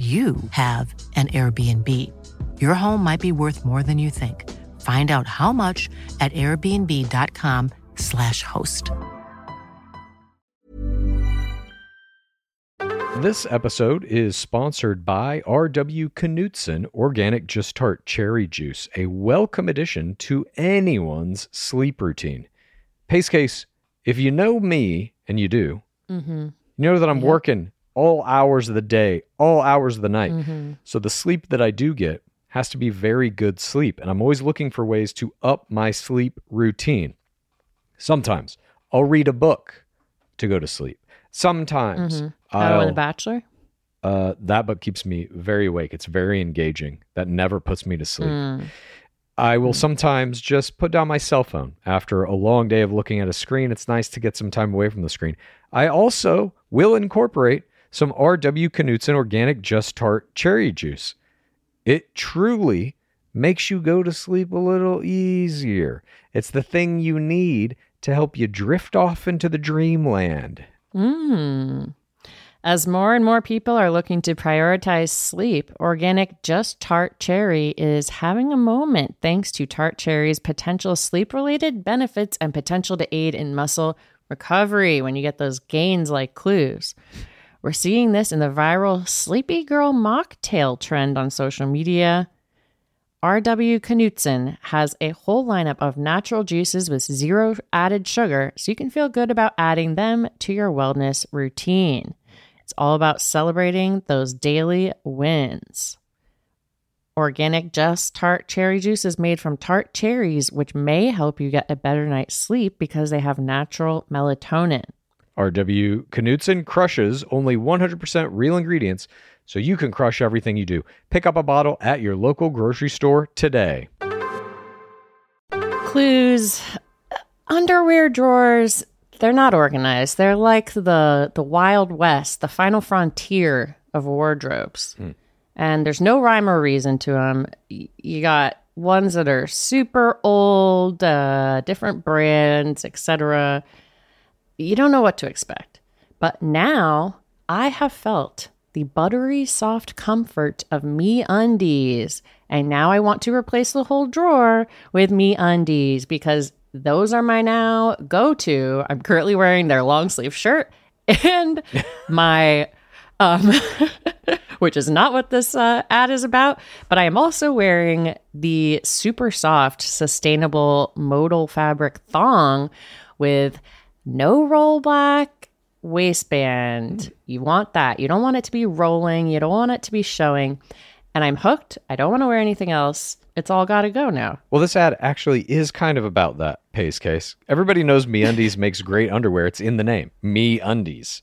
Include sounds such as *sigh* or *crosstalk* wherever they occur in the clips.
you have an Airbnb. Your home might be worth more than you think. Find out how much at airbnb.com/slash host. This episode is sponsored by R.W. Knudsen Organic Just Tart Cherry Juice, a welcome addition to anyone's sleep routine. Pace case, if you know me, and you do, Mm-hmm. you know that I'm Yep. working all hours of the day, all hours of the night. Mm-hmm. So the sleep that I do get has to be very good sleep. And I'm always looking for ways to up my sleep routine. Sometimes I'll read a book to go to sleep. Sometimes Mhm. Oh, and I'll, The Bachelor? uh, that book keeps me very awake. It's very engaging. That never puts me to sleep. Mm. I will sometimes just put down my cell phone after a long day of looking at a screen. It's nice to get some time away from the screen. I also will incorporate some R.W. Knudsen organic Just Tart cherry juice. It truly makes you go to sleep a little easier. It's the thing you need to help you drift off into the dreamland. Mm. As more and more people are looking to prioritize sleep, organic Just Tart Cherry is having a moment thanks to Tart Cherry's potential sleep related benefits and potential to aid in muscle recovery when you get those gains like clues. We're seeing this in the viral Sleepy Girl mocktail trend on social media. RW Knudsen has a whole lineup of natural juices with zero added sugar, so you can feel good about adding them to your wellness routine. It's all about celebrating those daily wins. Organic Just Tart Cherry Juice is made from tart cherries, which may help you get a better night's sleep because they have natural melatonin. RW Knudsen crushes only 100% real ingredients, so you can crush everything you do. Pick up a bottle at your local grocery store today. clues. Underwear drawers they're not organized. They're like the the wild west the final frontier of wardrobes. And there's no rhyme or reason to them you got ones that are super old uh, different brands etc you don't know what to expect. But now i have felt the buttery soft comfort of me undies. And now i want to replace the whole drawer with me undies because those are my now go to i'm currently wearing their long sleeve shirt and *laughs* my um *laughs* which is not what this uh, ad is about but i am also wearing the super soft sustainable modal fabric thong with no roll back waistband. Mm. You want that. You don't want it to be rolling. You don't want it to be showing. And I'm hooked. I don't want to wear anything else. It's all got to go now. Well, this ad actually is kind of about that pace case. Everybody knows MeUndies *laughs* makes great underwear. It's in the name, MeUndies.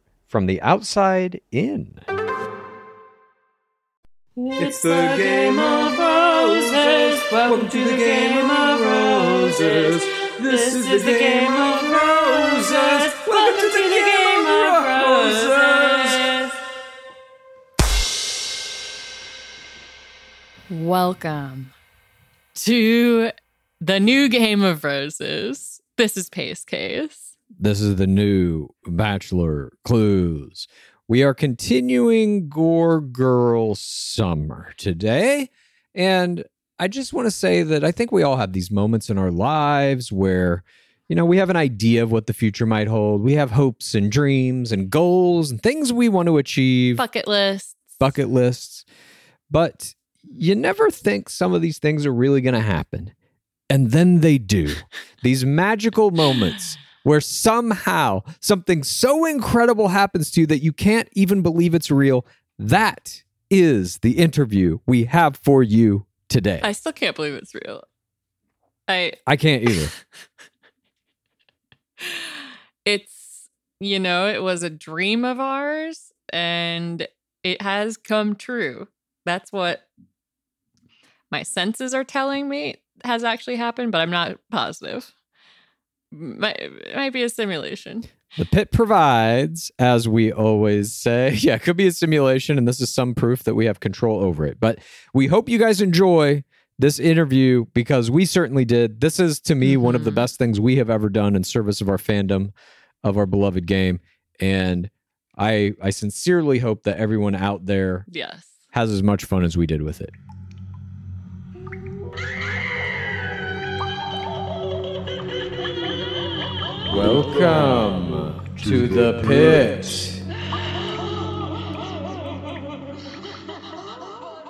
from the outside in. It's the game of roses. Welcome to the game of roses. This is the game of roses. Welcome to the game of roses. Welcome to the new game of roses. This is Pace Case. This is the new Bachelor Clues. We are continuing Gore Girl Summer today. And I just want to say that I think we all have these moments in our lives where, you know, we have an idea of what the future might hold. We have hopes and dreams and goals and things we want to achieve Bucket list. bucket lists. But you never think some of these things are really going to happen. And then they do. *laughs* these magical moments where somehow something so incredible happens to you that you can't even believe it's real. That is the interview we have for you today. I still can't believe it's real. I I can't either. *laughs* it's you know, it was a dream of ours and it has come true. That's what my senses are telling me has actually happened, but I'm not positive. Might, it might be a simulation. The pit provides, as we always say. *laughs* Yeah, it could be a simulation, and this is some proof that we have control over it. But we hope you guys enjoy this interview because we certainly did. This is, to me, one of the Mhm. best things we have ever done in service of our fandom, of our beloved game. And I, I sincerely hope that everyone out there Yes. has as much fun as we did with it. Welcome to the pit.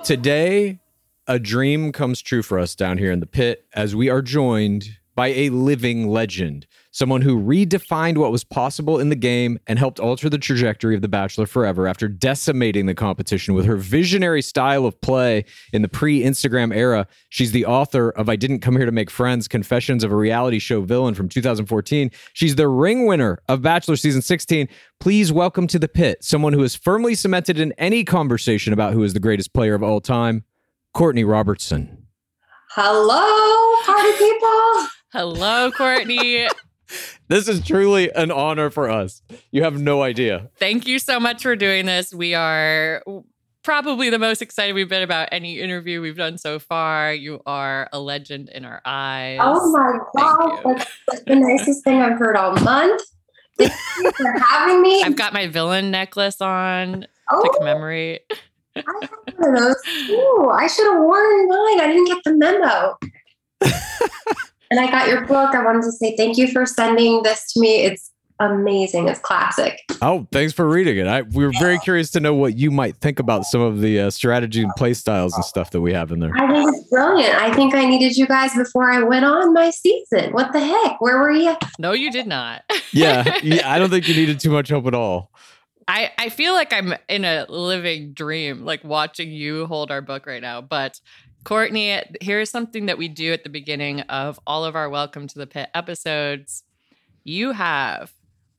Today, a dream comes true for us down here in the pit as we are joined by a living legend, someone who redefined what was possible in the game and helped alter the trajectory of The Bachelor forever after decimating the competition with her visionary style of play in the pre Instagram era. She's the author of I Didn't Come Here to Make Friends Confessions of a Reality Show Villain from 2014. She's the ring winner of Bachelor Season 16. Please welcome to the pit someone who is firmly cemented in any conversation about who is the greatest player of all time, Courtney Robertson. Hello, party people. Hello, Courtney. *laughs* This is truly an honor for us. You have no idea. Thank you so much for doing this. We are probably the most excited we've been about any interview we've done so far. You are a legend in our eyes. Oh my god, you. that's the nicest thing I've heard all month. Thank you for having me. I've got my villain necklace on to oh, commemorate. I have one of those too. I should have worn mine. I didn't get the memo. *laughs* and I got your book. I wanted to say thank you for sending this to me. It's amazing. It's classic. Oh, thanks for reading it. I, we were very curious to know what you might think about some of the uh, strategy and play styles and stuff that we have in there. I think it's brilliant. I think I needed you guys before I went on my season. What the heck? Where were you? No, you did not. *laughs* Yeah, yeah, I don't think you needed too much help at all. I, I feel like I'm in a living dream, like watching you hold our book right now. But Courtney, here's something that we do at the beginning of all of our Welcome to the Pit episodes. You have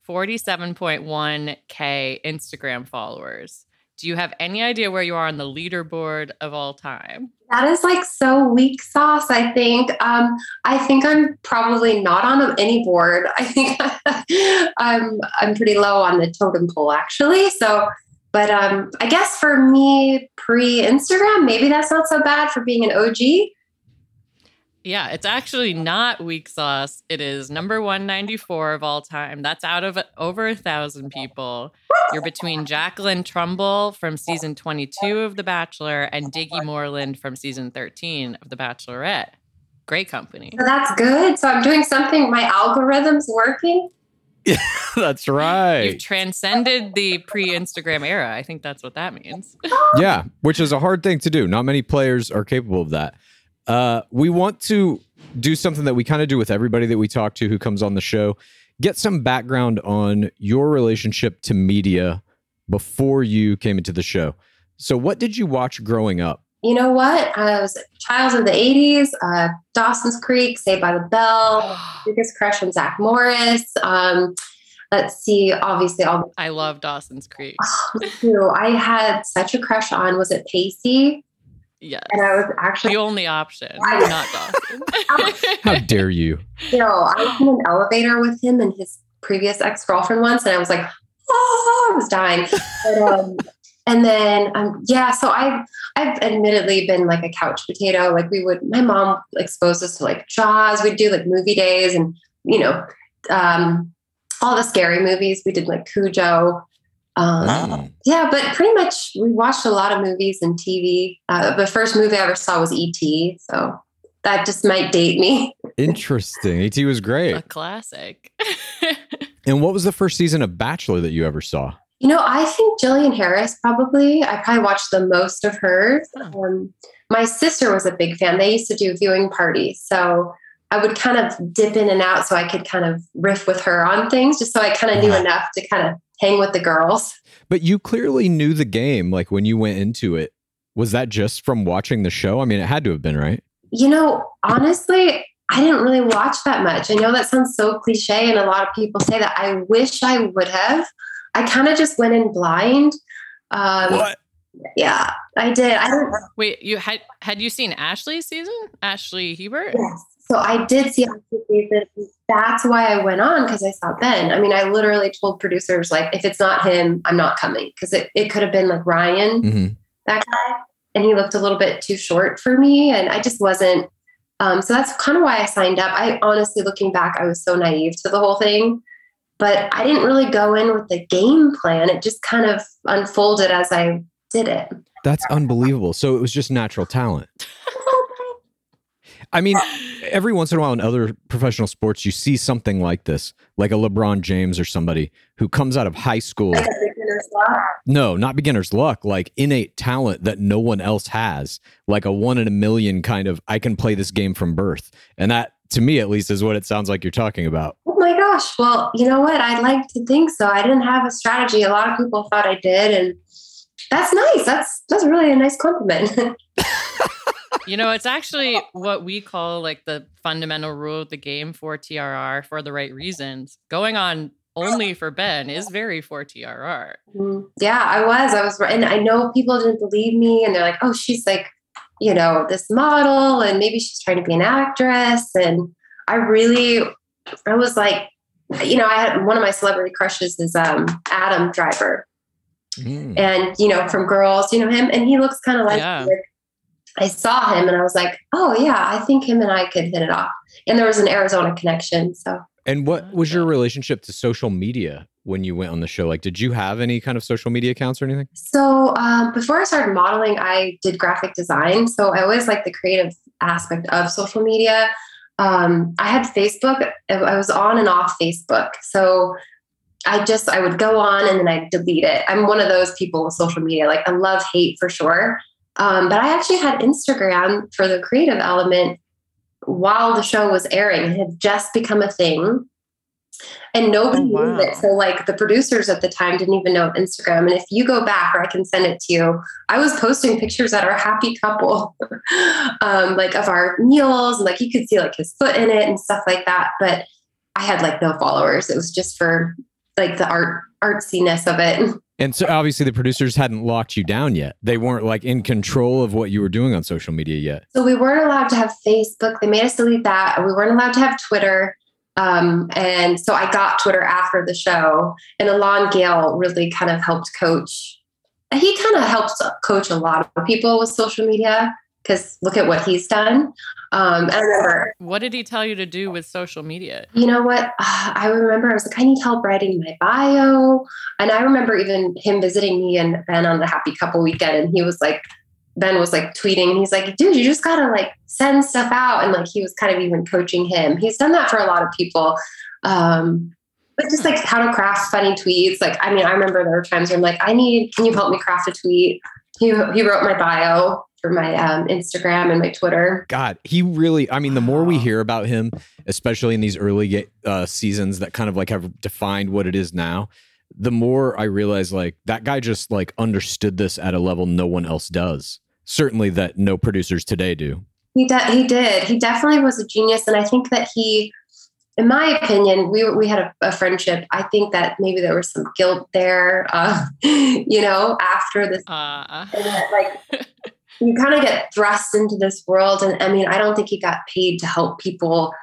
47.1K Instagram followers. Do you have any idea where you are on the leaderboard of all time? That is like so weak sauce. I think. Um, I think I'm probably not on any board. I think *laughs* I'm I'm pretty low on the totem pole actually. So, but um, I guess for me pre Instagram, maybe that's not so bad for being an OG. Yeah, it's actually not weak sauce. It is number 194 of all time. That's out of over a thousand people. You're between Jacqueline Trumbull from season 22 of The Bachelor and Diggy Moreland from season 13 of The Bachelorette. Great company. So that's good. So I'm doing something. My algorithm's working. *laughs* That's right. You've transcended the pre Instagram era. I think that's what that means. *laughs* Yeah, which is a hard thing to do. Not many players are capable of that. Uh, we want to do something that we kind of do with everybody that we talk to who comes on the show. Get some background on your relationship to media before you came into the show. So, what did you watch growing up? You know what? I was a child of the 80s, uh, Dawson's Creek, Saved by the Bell, *gasps* biggest crush on Zach Morris. Um, let's see, obviously, all I love Dawson's Creek. Too. I had such a crush on, was it Pacey? Yes. And I was actually, The only option, I- not Dawson. *laughs* How dare you? you know, I was in an elevator with him and his previous ex girlfriend once, and I was like, oh, I was dying. But, um, and then, um, yeah, so I've, I've admittedly been like a couch potato. Like we would, my mom exposed us to like Jaws. We'd do like movie days and, you know, um, all the scary movies. We did like Cujo. Um, Yeah, but pretty much we watched a lot of movies and TV. Uh, the first movie I ever saw was E.T., so that just might date me. Interesting. et was great. A great. classic. *laughs* And what was the first season of Bachelor that you ever saw? You know, I think Jillian Harris probably. I probably watched the most of hers. Um, my sister was a big fan. They used to do viewing parties. So I would kind of dip in and out so I could kind of riff with her on things, just so I kind of knew enough to kind of hang with the girls. But you clearly knew the game, like when you went into it. Was that just from watching the show? I mean, it had to have been, right? You know, honestly, I didn't really watch that much. I know that sounds so cliche, and a lot of people say that. I wish I would have. I kind of just went in blind. Um, What? Yeah, I did. I don't. Wait, you had had you seen Ashley's season? Ashley Hebert? Yes. So I did see Ashley season. That's why I went on because I saw Ben. I mean, I literally told producers like, if it's not him, I'm not coming because it, it could have been like Ryan, hmm that guy, and he looked a little bit too short for me, and I just wasn't. Um, so that's kind of why I signed up. I honestly, looking back, I was so naive to the whole thing, but I didn't really go in with the game plan. It just kind of unfolded as I did it. That's unbelievable. So it was just natural talent. I mean, every once in a while in other professional sports, you see something like this, like a LeBron James or somebody who comes out of high school. Like a beginner's luck. No, not beginner's luck, like innate talent that no one else has, like a one in a million kind of, I can play this game from birth. And that, to me at least, is what it sounds like you're talking about. Oh my gosh. Well, you know what? I'd like to think so. I didn't have a strategy. A lot of people thought I did. And that's nice. That's that's really a nice compliment. *laughs* You know, it's actually what we call like the fundamental rule of the game for TRR for the right reasons. Going on only for Ben is very for TRR. Mm, yeah, I was. I was and I know people didn't believe me and they're like, "Oh, she's like, you know, this model and maybe she's trying to be an actress." And I really I was like, you know, I had one of my celebrity crushes is um Adam Driver. Mm. and you know from girls you know him and he looks kind of like Yeah. i saw him and i was like oh yeah i think him and i could hit it off and there was an arizona connection so And what was your relationship to social media when you went on the show? Like, did you have any kind of social media accounts or anything? so um, before i started modeling i did graphic design so i always like the creative aspect of social media um, i had facebook i was on and off facebook so I just I would go on and then I'd delete it. I'm one of those people with social media. Like I love hate for sure. Um, but I actually had Instagram for the creative element while the show was airing. It had just become a thing. And nobody Oh, knew it. So like the producers at the time didn't even know Instagram. And if you go back or I can send it to you, I was posting pictures at our happy couple, *laughs* um, like of our meals, and like you could see like his foot in it and stuff like that. But I had like no followers. It was just for like the art artsiness of it. *laughs* And so obviously the producers hadn't locked you down yet. They weren't like in control of what you were doing on social media yet. So we weren't allowed to have Facebook. They made us delete that. We weren't allowed to have Twitter. Um, and so I got Twitter after the show. And Elan Gale really kind of helped coach. He kind of helps coach a lot of people with social media because look at what he's done. Um, I remember What did he tell you to do with social media? you know what? *sighs* I remember I was like, I need help writing my bio. And I remember even him visiting me and Ben on the Happy Couple weekend. And he was like, Ben was like tweeting and he's like, dude, you just gotta like send stuff out. And like he was kind of even coaching him. He's done that for a lot of people. Um, but just like how to craft funny tweets. Like, I mean, I remember there were times where I'm like, I need, can you help me craft a tweet? He, he wrote my bio for my um, Instagram and my Twitter. God, he really, I mean, the more we hear about him, especially in these early uh, seasons that kind of like have defined what it is now, the more I realize like that guy just like understood this at a level no one else does. Certainly that no producers today do. He de- he did. He definitely was a genius, and I think that he, in my opinion, we we had a, a friendship. I think that maybe there was some guilt there, uh, *laughs* you know, after this, Uh, *laughs* that, like you kind of get thrust into this world. And I mean, I don't think he got paid to help people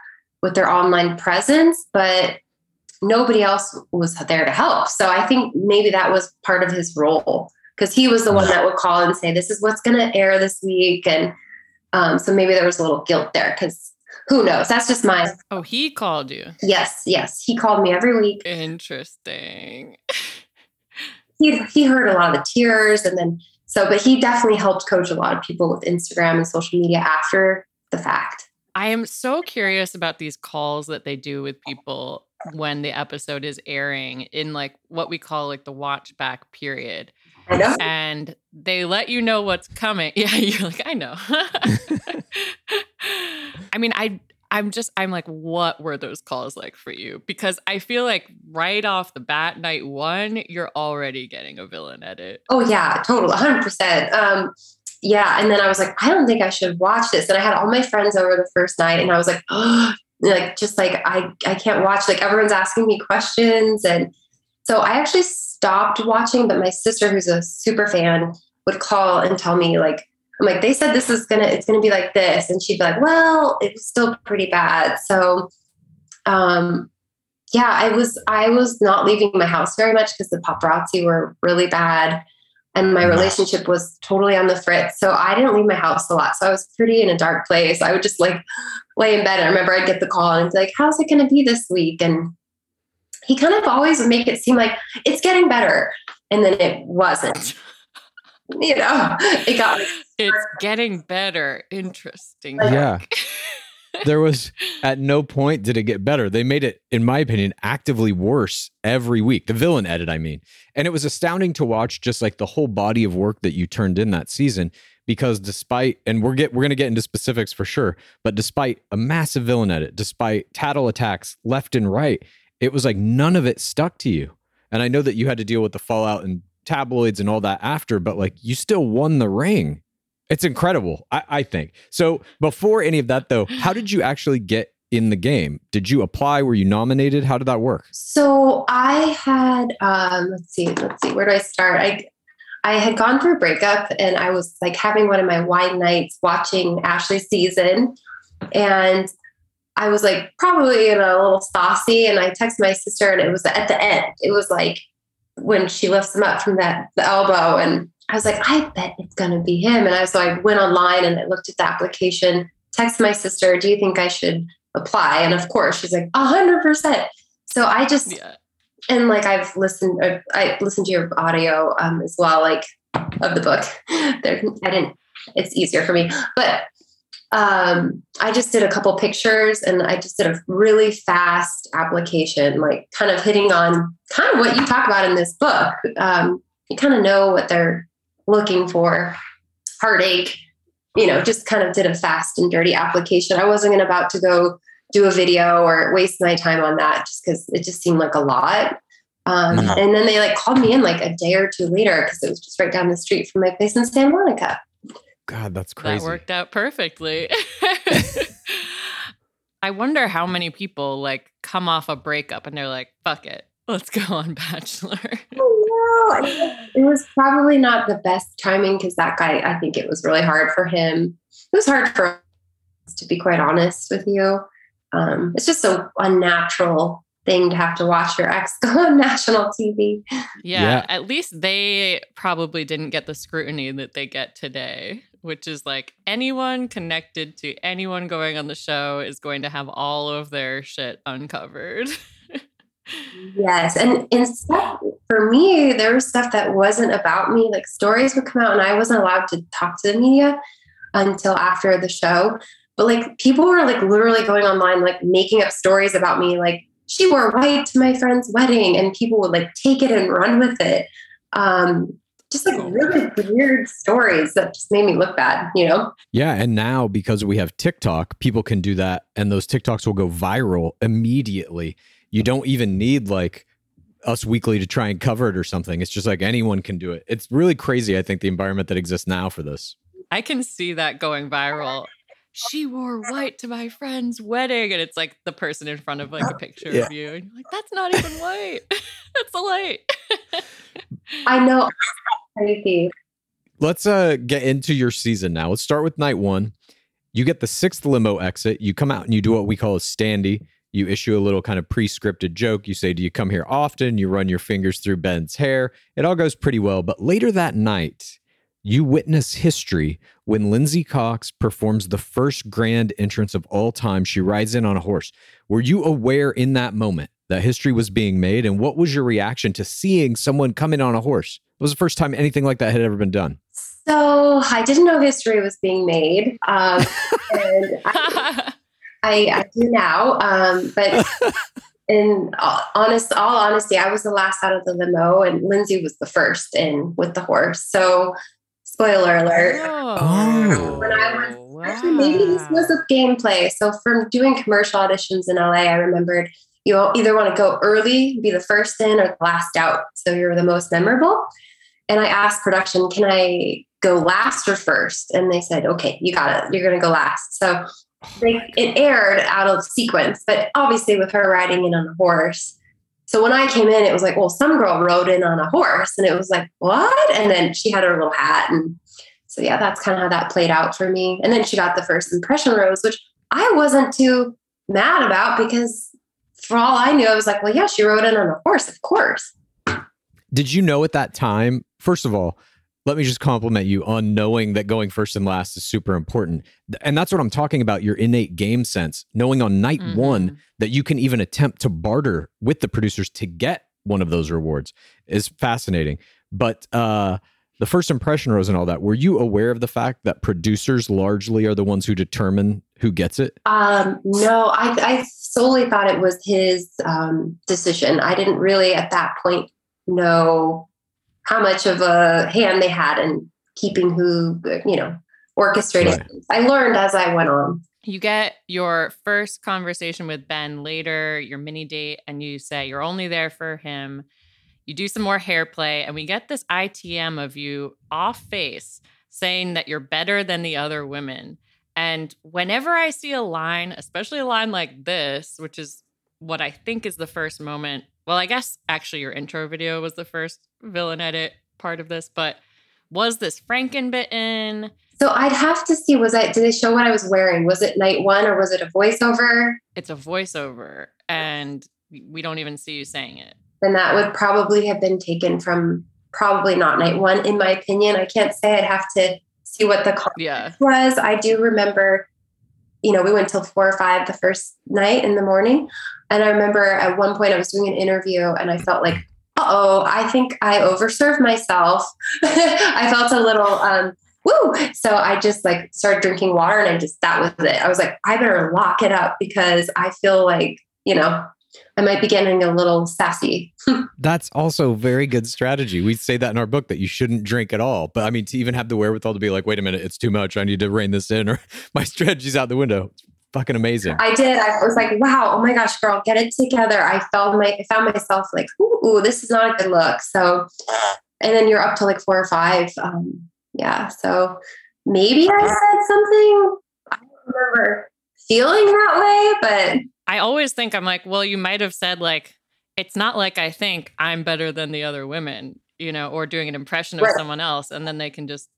with their online presence, but nobody else was there to help. So I think maybe that was part of his role because he was the one that would call and say, "This is what's going to air this week," and um, so maybe there was a little guilt there because who knows? That's just my oh, he called you. yes, yes. He called me every week. Interesting. *laughs* He he heard a lot of the tears, and then so, but he definitely helped coach a lot of people with Instagram and social media after the fact. I am so curious about these calls that they do with people when the episode is airing in like what we call like the watch back period. And they let you know what's coming. *laughs* Yeah, you're like, I know. *laughs* I mean, I I'm just I'm like, what were those calls like for you? Because I feel like right off the bat, night one, you're already getting a villain edit. Oh yeah, total, hundred percent. Um, yeah, and then I was like, I don't think I should watch this. And I had all my friends over the first night, and I was like, oh, *gasps* like just like I I can't watch. Like everyone's asking me questions, and so I actually stopped watching. But my sister, who's a super fan, would call and tell me like I'm like, they said this is gonna, it's gonna be like this, and she'd be like, well, it was still pretty bad. So, um, yeah, I was, I was not leaving my house very much because the paparazzi were really bad, and my relationship was totally on the fritz. So I didn't leave my house a lot. So I was pretty in a dark place. I would just like *gasps* lay in bed. I remember I'd get the call and it's like, how's it gonna be this week? And he kind of always would make it seem like it's getting better, and then it wasn't. *laughs* You know, it got It's getting better. Interesting. Yeah. *laughs* there was at no point did it get better. They made it, in my opinion, actively worse every week. The villain edit, I mean. And it was astounding to watch just like the whole body of work that you turned in that season. Because despite, and we're get we're gonna get into specifics for sure, but despite a massive villain edit, despite tattle attacks left and right, it was like none of it stuck to you. And I know that you had to deal with the fallout and tabloids and all that after, but like you still won the ring. It's incredible, I, I think. So before any of that, though, *sighs* how did you actually get in the game? Did you apply? Were you nominated? How did that work? So I had um let's see, let's see, where do I start? I I had gone through a breakup and I was like having one of my wine nights watching Ashley's season. And I was like probably in a little saucy and I texted my sister and it was at the end. It was like when she lifts him up from that the elbow and I was like, I bet it's gonna be him. And I so I went online and I looked at the application, texted my sister, do you think I should apply? And of course she's like, a hundred percent. So I just Yeah. and like I've listened, uh, I listened to your audio um, as well, like of the book. *laughs* There, I didn't. It's easier for me, but um, I just did a couple pictures, and I just did a really fast application, like kind of hitting on kind of what you talk about in this book. Um, you kind of know what they're looking for, heartache. You know, just kind of did a fast and dirty application. I wasn't about to go do a video or waste my time on that just because it just seemed like a lot. Um, Mhm. And then they like called me in like a day or two later because it was just right down the street from my place in Santa Monica. God, that's crazy. That worked out perfectly. *laughs* I wonder how many people like come off a breakup and they're like, fuck it, let's go on Bachelor. *laughs* Oh, no. It it was probably not the best timing because that guy, I think it was really hard for him. It was hard for us, to be quite honest with you. Um, it's just a unnatural thing to have to watch your ex *laughs* go on national TV. Yeah, Yeah. at least they probably didn't get the scrutiny that they get today, which is like anyone connected to anyone going on the show is going to have all of their shit uncovered. *laughs* Yes. And in stuff, for me, there was stuff that wasn't about me. Like stories would come out, and I wasn't allowed to talk to the media until after the show. But like people were like literally going online, like making up stories about me. Like she wore white to my friend's wedding, and people would like take it and run with it. Um, just like really weird stories that just made me look bad, you know? Yeah, and now because we have TikTok, people can do that and those TikToks will go viral immediately. You don't even need like us weekly to try and cover it or something. It's just like anyone can do it. It's really crazy, I think, the environment that exists now for this. I can see that going viral. She wore white to my friend's wedding, and it's like the person in front of like a picture Yeah. of you, and you're like, "That's not even white. *laughs* That's a light." *laughs* I know. Let's uh get into your season now. Let's start with night one. You get the sixth limo exit. You come out and you do what we call a standy. You issue a little kind of pre-scripted joke. You say, "Do you come here often?" You run your fingers through Ben's hair. It all goes pretty well. But later that night, you witness history when Lindzi Cox performs the first grand entrance of all time. She rides in on a horse. Were you aware in that moment that history was being made? And what was your reaction to seeing someone come in on a horse? It was the first time anything like that had ever been done. So I didn't know history was being made. Um, *laughs* and I, I, I do now. Um, but *laughs* in all- honest, all honesty, I was the last out of the limo, and Lindsay was the first in with the horse. So, spoiler alert. Oh. When I was oh, Actually, maybe this was a gameplay. So, from doing commercial auditions in LA, I remembered you either want to go early, be the first in, or the last out. So, you're the most memorable. And I asked production, can I go last or first? And they said, okay, you got it. You're going to go last. So, they, it aired out of sequence, but obviously with her riding in on a horse. So when I came in, it was like, well, some girl rode in on a horse, and it was like, what? And then she had her little hat, and so yeah, that's kind of how that played out for me. And then she got the first impression rose, which I wasn't too mad about because for all I knew, I was like, well, yeah, she rode in on a horse, of course. Did you know at that time? First of all, let me just compliment you on knowing that going first and last is super important. And that's what I'm talking about your innate game sense, knowing on night Mhm. one that you can even attempt to barter with the producers to get one of those rewards is fascinating. But uh, the first impression rose and all that, were you aware of the fact that producers largely are the ones who determine who gets it? Um, no, I, I solely thought it was his um, decision. I didn't really at that point know how much of a hand they had in keeping who, you know, orchestrating. Right. I learned as I went on. You get your first conversation with Ben later, your mini date, and you say you're only there for him. You do some more hair play, and we get this ITM of you off face saying that you're better than the other women. And whenever I see a line, especially a line like this, which is what I think is the first moment, well, I guess actually your intro video was the first villain edit part of this, but was this Frankenbitten? So I'd have to see was I did they show what I was wearing? Was it night one or was it a voiceover? It's a voiceover, and we don't even see you saying it. Then that would probably have been taken from probably not night one, in my opinion. I can't say I'd have to see what the context Yeah. was. I do remember, you know, we went till four or five the first night in the morning. And I remember at one point I was doing an interview and I felt like, oh, I think I overserved myself. *laughs* I felt a little um woo. So I just like started drinking water and I just that was it. I was like, I better lock it up because I feel like, you know, I might be getting a little sassy. *laughs* That's also very good strategy. We say that in our book that you shouldn't drink at all. But I mean, to even have the wherewithal to be like, wait a minute, it's too much. I need to rein this in, or *laughs* my strategy's out the window. It's fucking amazing. I did. I was like, wow, oh my gosh, girl, get it together. I felt my I found myself like, ooh, this is not a good look. So and then you're up to like four or five. Um, yeah. So maybe I said something. I don't remember feeling that way, but I always think I'm like, well, you might have said like, it's not like I think I'm better than the other women, you know, or doing an impression of Right. someone else, and then they can just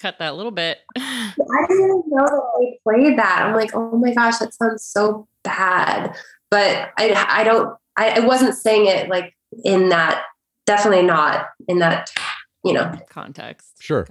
cut that little bit. *laughs* I didn't even know that they played that. I'm like, oh my gosh, that sounds so bad. But I, I don't, I, I wasn't saying it like in that, definitely not in that, you know. Context. Sure.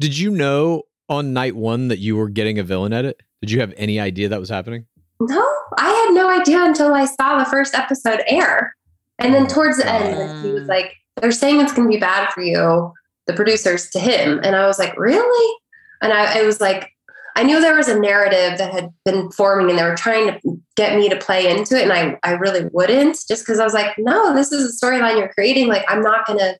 Did you know on night one that you were getting a villain edit? Did you have any idea that was happening? No, I had no idea until I saw the first episode air. And then oh, towards the end, he was like, they're saying it's going to be bad for you, the producers to him. And I was like, really? And I, was like, I knew there was a narrative that had been forming and they were trying to get me to play into it. And I, I really wouldn't just because I was like, no, this is a storyline you're creating. Like, I'm not going to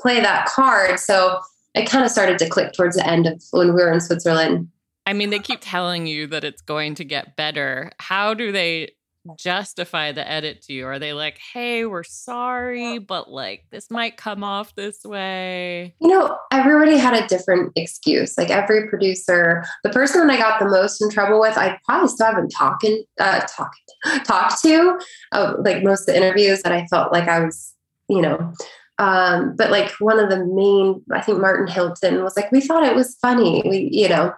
play that card. So it kind of started to click towards the end of when we were in Switzerland. I mean, they keep telling you that it's going to get better. How do they justify the edit to you? Are they like, hey, we're sorry, but like this might come off this way? You know, everybody had a different excuse. Like every producer, the person that I got the most in trouble with, I probably still haven't talking, uh, talked, talked to. Uh, like most of the interviews that I felt like I was, you know, um, but like one of the main, I think Martin Hilton was like, we thought it was funny. We, you know,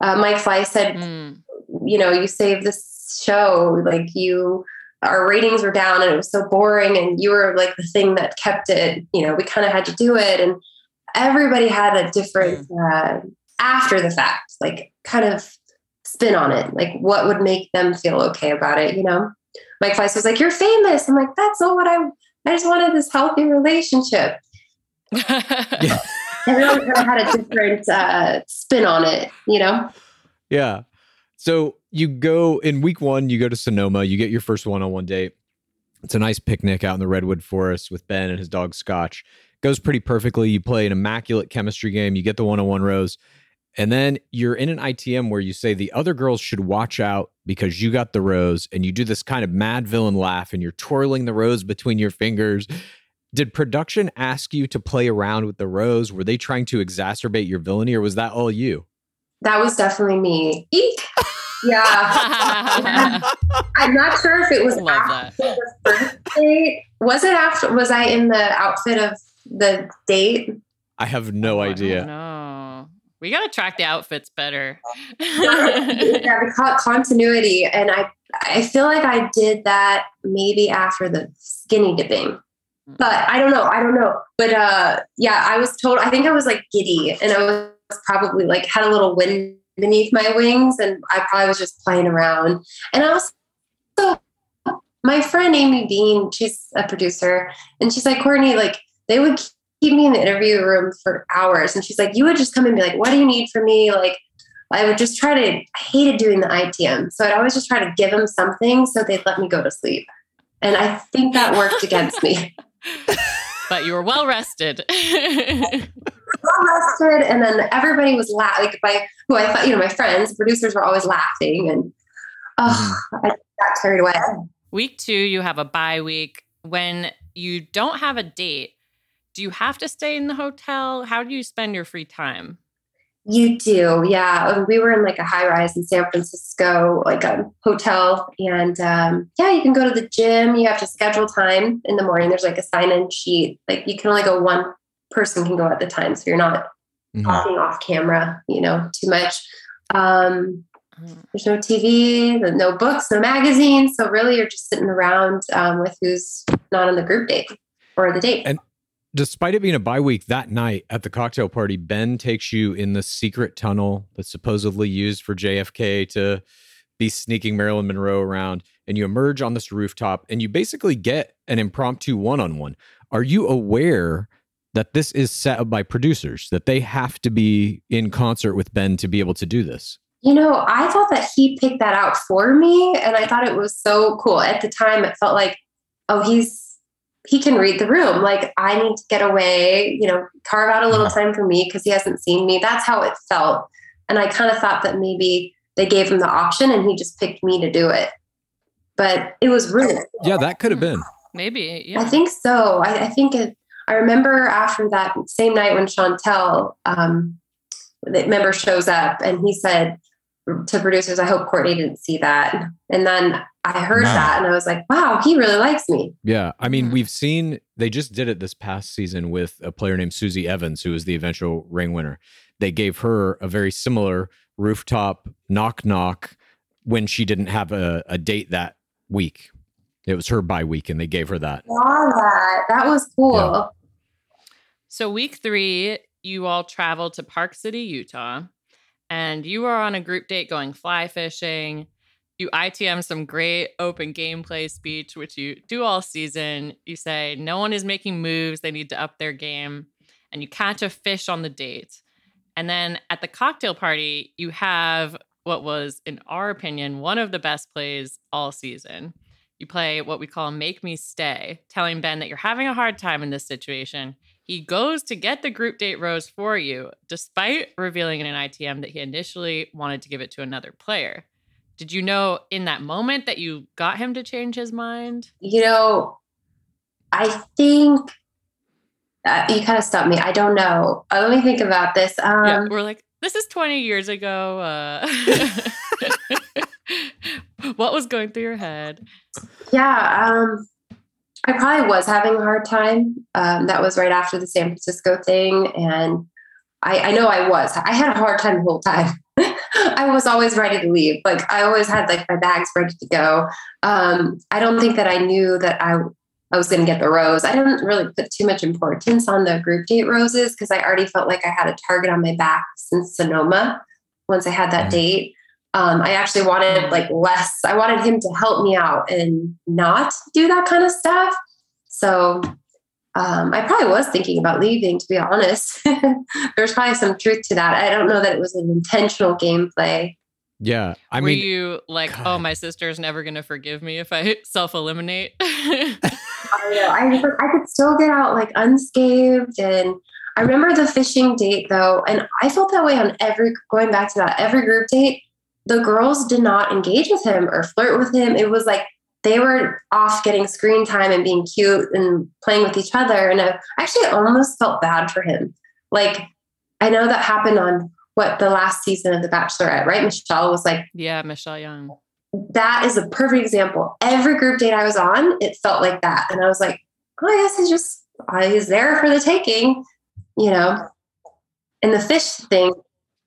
uh, Mike Fleiss said, Mm. you know, you saved this show. Like you, our ratings were down and it was so boring, and you were like the thing that kept it. You know, we kind of had to do it, and everybody had a different uh, after the fact, like kind of spin on it. Like what would make them feel okay about it? You know, Mike Fleiss was like, "You're famous." I'm like, "That's not what I. I just wanted this healthy relationship." *laughs* Everyone kind of had a different uh, spin on it. You know. Yeah. So you go in week one, you go to Sonoma, you get your first one on one date. It's a nice picnic out in the redwood forest with Ben and his dog Scotch. Goes pretty perfectly. You play an immaculate chemistry game, you get the one on one rose. And then you're in an ITM where you say the other girls should watch out because you got the rose, and you do this kind of mad villain laugh and you're twirling the rose between your fingers. Did production ask you to play around with the rose? Were they trying to exacerbate your villainy, or was that all you? That was definitely me. Eek. *laughs* Yeah. *laughs* I'm not sure if it was Love after the first date. Was it after? Was I in the outfit of the date? I have no idea. No. We got to track the outfits better. *laughs* yeah, the co- continuity, and I I feel like I did that maybe after the skinny dipping, but I don't know. I don't know. But uh, yeah, I was told. I think I was like giddy, and I was probably like had a little wind beneath my wings, and I probably was just playing around. And I also, my friend Amy Bean, she's a producer, and she's like, Courtney, like they would keep me in the interview room for hours. And she's like, you would just come and be like, what do you need from me? Like, I would just try to, I hated doing the ITM. So I'd always just try to give them something so they'd let me go to sleep. And I think that worked against me. *laughs* but you were well rested. *laughs* Well rested. And then everybody was laughing, like my, who I thought, you know, my friends, producers were always laughing. And oh, I got carried away. week two, you have a bye week. When you don't have a date, do you have to stay in the hotel? How do you spend your free time? You do, yeah. Um, We were in like a high rise in San Francisco, like a hotel. And um, yeah, you can go to the gym. You have to schedule time in the morning. There's like a sign in sheet. Like you can only go one person can go at the time. So you're not Mhm. talking off camera, you know, too much. Um, there's no TV, no books, no magazines. So really, you're just sitting around um, with who's not on the group date or the date. And- Despite it being a bye week, that night at the cocktail party, Ben takes you in the secret tunnel that's supposedly used for JFK to be sneaking Marilyn Monroe around. And you emerge on this rooftop and you basically get an impromptu one on one. Are you aware that this is set up by producers, that they have to be in concert with Ben to be able to do this? You know, I thought that he picked that out for me, and I thought it was so cool. At the time, it felt like, oh, he's he can read the room. Like I need to get away, you know, carve out a little time for me because he hasn't seen me. That's how it felt, and I kind of thought that maybe they gave him the option and he just picked me to do it. But it was really, Yeah, that could have been. Maybe, yeah. I think so. I, I think it. I remember after that same night when Shawntel, um, the member shows up and he said to producers, "I hope Courtney didn't see that." And then I heard Wow. that and I was like, "Wow, he really likes me." Yeah. I mean, we've seen they just did it this past season with a player named Susie Evans, who was the eventual ring winner. They gave her a very similar rooftop knock knock when she didn't have a, a date that week. It was her bye week, and they gave her that. Saw that. That was cool. Yeah. So, week three, you all travel to Park City, Utah, and you are on a group date going fly fishing. You ITM some great open gameplay speech, which you do all season. You say, No one is making moves. They need to up their game. And you catch a fish on the date. And then at the cocktail party, you have what was, in our opinion, one of the best plays all season. You play what we call Make Me Stay, telling Ben that you're having a hard time in this situation. He goes to get the group date rose for you, despite revealing in an ITM that he initially wanted to give it to another player. Did you know in that moment that you got him to change his mind? You know, I think uh, you kind of stumped me. I don't know. Uh, let me think about this. Um, yeah, we're like, this is 20 years ago. Uh, *laughs* *laughs* what was going through your head? Yeah, um, I probably was having a hard time. Um, that was right after the San Francisco thing, and I, I know I was. I had a hard time the whole time. *laughs* I was always ready to leave. Like I always had like my bags ready to go. Um, I don't think that I knew that I I was going to get the rose. I didn't really put too much importance on the group date roses because I already felt like I had a target on my back since Sonoma. Once I had that Mhm. date, um, I actually wanted like less. I wanted him to help me out and not do that kind of stuff. So um, I probably was thinking about leaving, to be honest. *laughs* There's probably some truth to that. I don't know that it was an intentional gameplay. Yeah. I Were mean, you like, God. oh, my sister's never going to forgive me if I *laughs* self eliminate? *laughs* I know. I, I could still get out like unscathed. And I remember the fishing date though. And I felt that way on every, going back to that, every group date, the girls did not engage with him or flirt with him. It was like they were off getting screen time and being cute and playing with each other. And I actually almost felt bad for him. Like, I know that happened on what the last season of The Bachelorette, right? Michelle was like, yeah, Michelle Young. that is a perfect example. Every group date I was on, it felt like that. And I was like, oh, I guess he's just, he's there for the taking, you know? And the fish thing,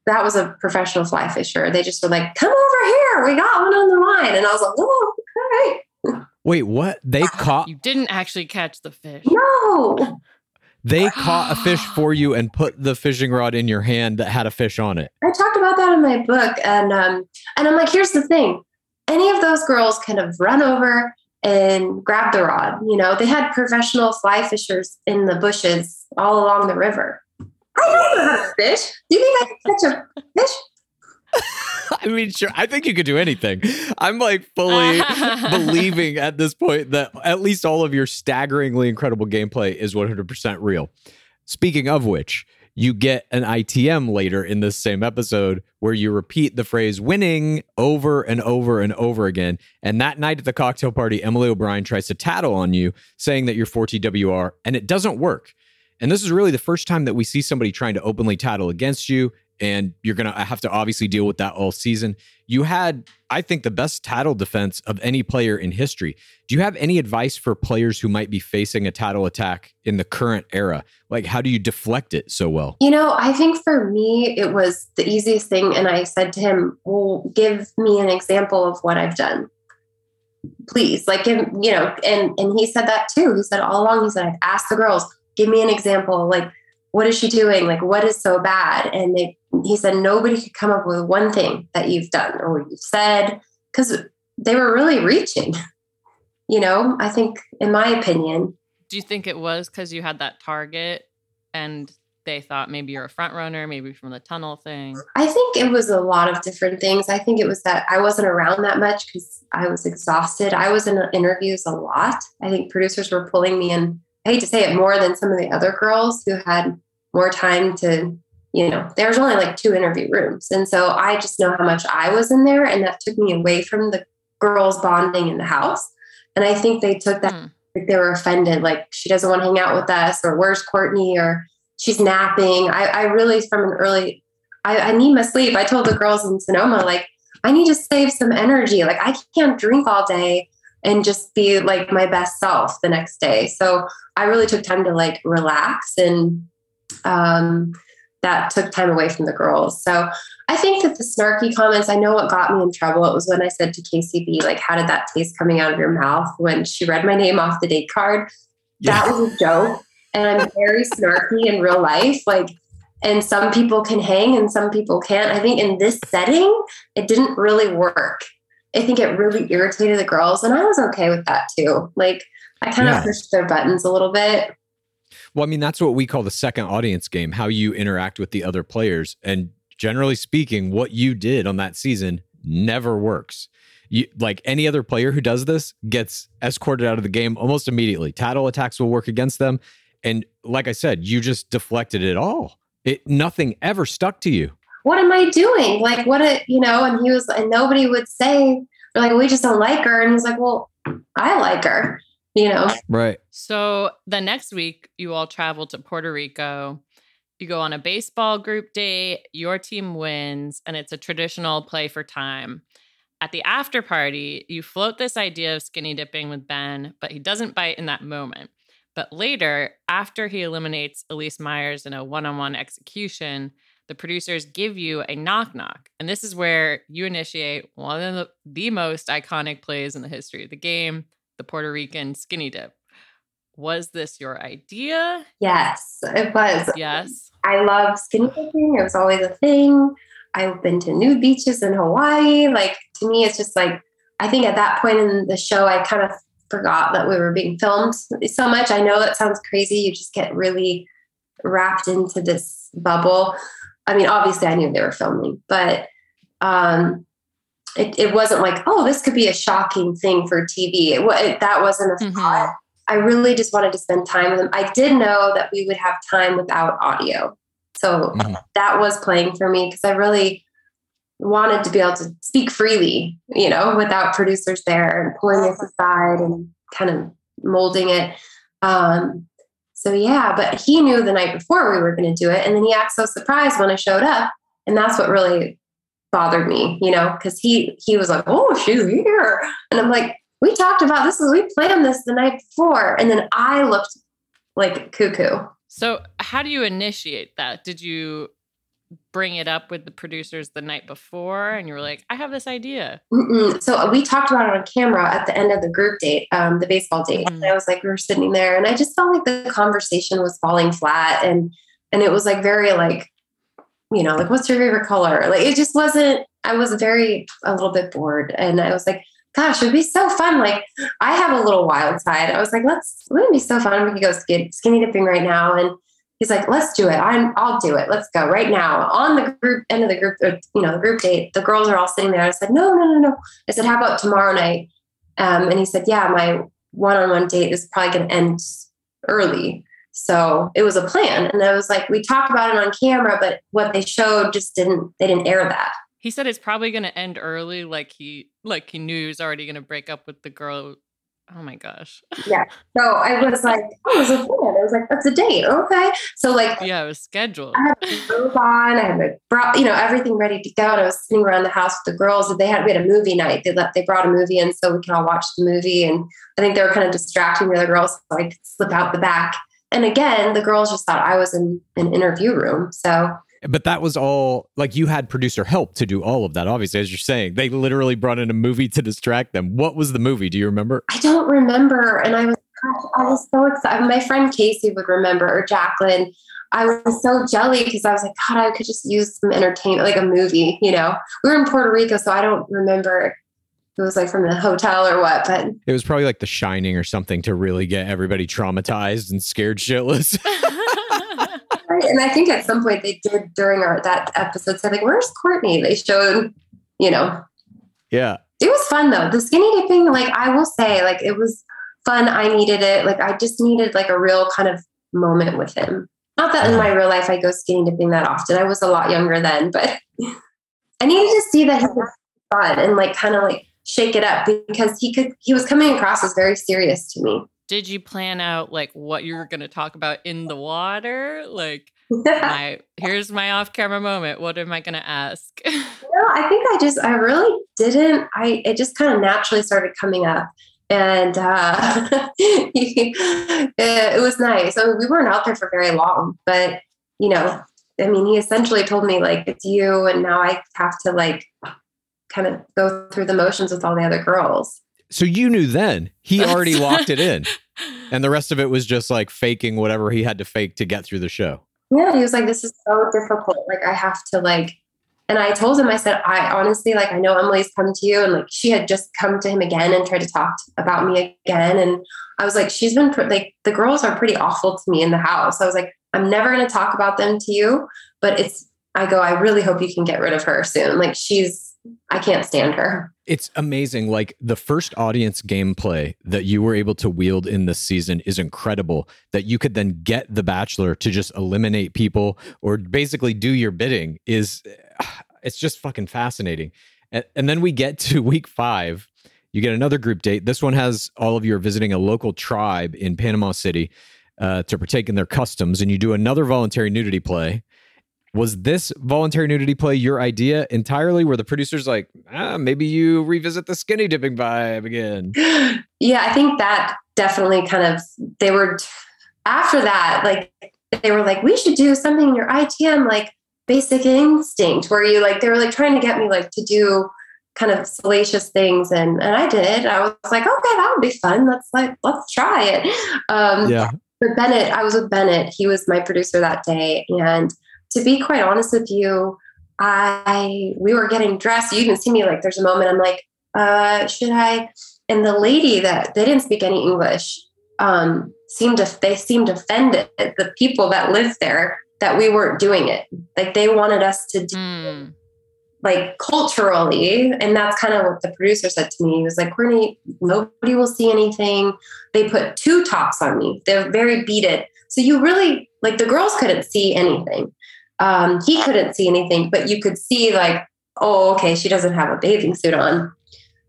that was a professional fly fisher. They just were like, come over here. We got one on the line. And I was like, oh, all right. wait, what? They caught You didn't actually catch the fish. No, they caught a fish for you and put the fishing rod in your hand that had a fish on it. I talked about that in my book. And, um, and I'm like, here's the thing. Any of those girls could have run over and grabbed the rod. You know, they had professional fly fishers in the bushes all along the river. I don't know how to fish. Do you think I can catch a fish? *laughs* I mean, sure. I think you could do anything. I'm like fully *laughs* believing at this point that at least all of your staggeringly incredible gameplay is 100% real. Speaking of which, you get an ITM later in this same episode where you repeat the phrase winning over and over and over again. And that night at the cocktail party, Emily O'Brien tries to tattle on you, saying that you're 4TWR, and it doesn't work. And this is really the first time that we see somebody trying to openly tattle against you. And you're going to uh, have to obviously deal with that all season. You had, I think, the best tattle defense of any player in history. Do you have any advice for players who might be facing a tattle attack in the current era? Like, how do you deflect it so well? You know, I think for me, it was the easiest thing. And I said to him, Well, give me an example of what I've done. Please. Like, give, you know, and, and he said that too. He said all along, he said, I've asked the girls, give me an example. Like, what is she doing? Like, what is so bad? And they, he said, nobody could come up with one thing that you've done or what you've said because they were really reaching. *laughs* You know, I think, in my opinion, Do you think it was because you had that target and they thought maybe you're a front runner, maybe from the tunnel thing? I think it was a lot of different things. I think it was that I wasn't around that much because I was exhausted. I was in interviews a lot. I think producers were pulling me in, I hate to say it, more than some of the other girls who had more time to, you know, there was only like two interview rooms. And so I just know how much I was in there. And that took me away from the girls bonding in the house. And I think they took that Hmm. like they were offended, like she doesn't want to hang out with us, or where's Courtney, or she's napping. I, I really, from an early, I, I need my sleep. I told the girls in Sonoma, like, I need to save some energy. Like, I can't drink all day and just be like my best self the next day. So I really took time to like relax and um, that took time away from the girls. So I think that the snarky comments, I know what got me in trouble. It was when I said to KCB, like, how did that taste coming out of your mouth when she read my name off the date card? That was a joke. And I'm very snarky in real life. Like, and some people can hang and some people can't. I think in this setting, it didn't really work. I think it really irritated the girls, and I was okay with that too. Like, I kind Yeah. of pushed their buttons a little bit. Well, I mean, that's what we call the second audience game, how you interact with the other players. And generally speaking, what you did on that season never works. You, like any other player who does this gets escorted out of the game almost immediately. Tattle attacks will work against them. And like I said, you just deflected it all. It nothing ever stuck to you. What am I doing? Like, what, a, you know? And he was, and nobody would say, they're like, we just don't like her. And he's like, well, I like her, you know? Right. So the next week, you all travel to Puerto Rico. You go on a baseball group date, your team wins, and it's a traditional play for time. At the after party, you float this idea of skinny dipping with Ben, but he doesn't bite in that moment. But later, after he eliminates Elyse Myers in a one on one execution, the producers give you a knock knock. And this is where you initiate one of the, the most iconic plays in the history of the game the Puerto Rican skinny dip. Was this your idea? Yes, it was. Yes. I love skinny dipping. It was always a thing. I've been to nude beaches in Hawaii. Like to me, it's just like I think at that point in the show, I kind of forgot that we were being filmed so much. I know that sounds crazy. You just get really wrapped into this bubble. I mean, obviously, I knew they were filming, but um, it, it wasn't like, oh, this could be a shocking thing for TV. It, it, that wasn't a Mhm. thought. I really just wanted to spend time with him. I did know that we would have time without audio. So Mhm. that was playing for me because I really wanted to be able to speak freely, you know, without producers there and pulling us aside and kind of molding it. Um, so yeah, but he knew the night before we were going to do it, and then he acted so surprised when I showed up, and that's what really bothered me, you know, because he he was like, "Oh, she's here," and I'm like, "We talked about this. We planned this the night before," and then I looked like cuckoo. So, how do you initiate that? Did you bring it up with the producers the night before and you were like, I have this idea? Mm-mm. So we talked about it on camera at the end of the group date, um, the baseball date. Mhm. And I was like, we were sitting there, and I just felt like the conversation was falling flat, and and it was like very like, you know, like what's your favorite color? Like it just wasn't. I was very a little bit bored, and I was like, gosh, it'd be so fun. Like I have a little wild side. I was like, let's wouldn't it be so fun? We could go skin, skinny dipping right now, and he's like, let's do it. I'm, I'll do it. Let's go right now. On the group end of the group, or, you know, the group date, the girls are all sitting there. I said, no, no, no, no. I said, how about tomorrow night? Um, and he said, yeah, my one-on-one date is probably going to end early. So it was a plan. And I was like, we talked about it on camera, but what they showed just didn't, they didn't air that. He said it's probably going to end early, like he like he knew he was already going to break up with the girl. Oh my gosh. *laughs* Yeah. So I was like, oh, it was a plan. I was like, that's a date. Okay. So like yeah, it was scheduled. I had my robe on. I had my bra, you know, everything ready to go. And I was sitting around the house with the girls. And they had we had a movie night. They let they brought a movie in so we can all watch the movie. And I think they were kind of distracting the other girls, so I could slip out the back. And again, the girls just thought I was in an interview room. So But that was all like you had producer help to do all of that. Obviously, as you're saying, they literally brought in a movie to distract them. What was the movie? Do you remember? I don't remember. And I was I was so excited. My friend Casey would remember or Jacqueline. I was so jelly because I was like, God, I could just use some entertainment, like a movie, you know. We were in Puerto Rico, so I don't remember it was like from the hotel or what, but It was probably like The Shining or something to really get everybody traumatized and scared shitless. *laughs* Right. And I think at some point they did during our that episode said like, "Where's Courtney?" They showed, you know, yeah. it was fun though. The skinny dipping, like I will say, like it was fun. I needed it. Like I just needed like a real kind of moment with him. Not that in my real life I go skinny dipping that often. I was a lot younger then, but *laughs* I needed to see that he was fun and like kind of like shake it up because he could. He was coming across as very serious to me. Did you plan out like what you were going to talk about in the water? Like, *laughs* my here's my off-camera moment. What am I going to ask? No, *laughs* I think I just I really didn't. I it just kind of naturally started coming up, and uh, *laughs* it, it was nice. I mean, we weren't out there for very long, but you know, I mean, he essentially told me like it's you, and now I have to like kind of go through the motions with all the other girls. So you knew then he *laughs* already locked it in, and the rest of it was just like faking whatever he had to fake to get through the show. Yeah, he was like, "This is so difficult. Like, I have to like." And I told him, I said, I honestly like, I know Emily's come to you, and like, she had just come to him again and tried to talk t- about me again. And I was like, she's been pr- like, the girls are pretty awful to me in the house. I was like, I'm never going to talk about them to you, but it's. I go, I really hope you can get rid of her soon. Like, she's, I can't stand her. It's amazing. Like the first audience gameplay that you were able to wield in this season is incredible. That you could then get the Bachelor to just eliminate people or basically do your bidding is, *sighs* it's just fucking fascinating. And, and then we get to week five. You get another group date. This one has all of you are visiting a local tribe in Panama City uh, to partake in their customs, and you do another voluntary nudity play. Was this voluntary nudity play your idea entirely? Were the producers like, ah, maybe you revisit the skinny dipping vibe again? *gasps* yeah, I think that definitely kind of they were after that, like they were like, we should do something in your ITM like basic instinct, where you like they were like trying to get me like to do kind of salacious things and and I did. I was like, okay, that would be fun. Let's like let's try it. Um Yeah. but Bennett, I was with Bennett. He was my producer that day. And to be quite honest with you, I we were getting dressed. You even see me like there's a moment I'm like, uh, should I? And the lady that they didn't speak any English, um, seemed to they seemed offended at the people that lived there that we weren't doing it. Like they wanted us to do Mm. like culturally, and that's kind of what the producer said to me. He was like, Courtney, nobody will see anything. They put two tops on me. They're very beaded. So you really like the girls couldn't see anything. Um, he couldn't see anything, but you could see like, oh, okay, she doesn't have a bathing suit on.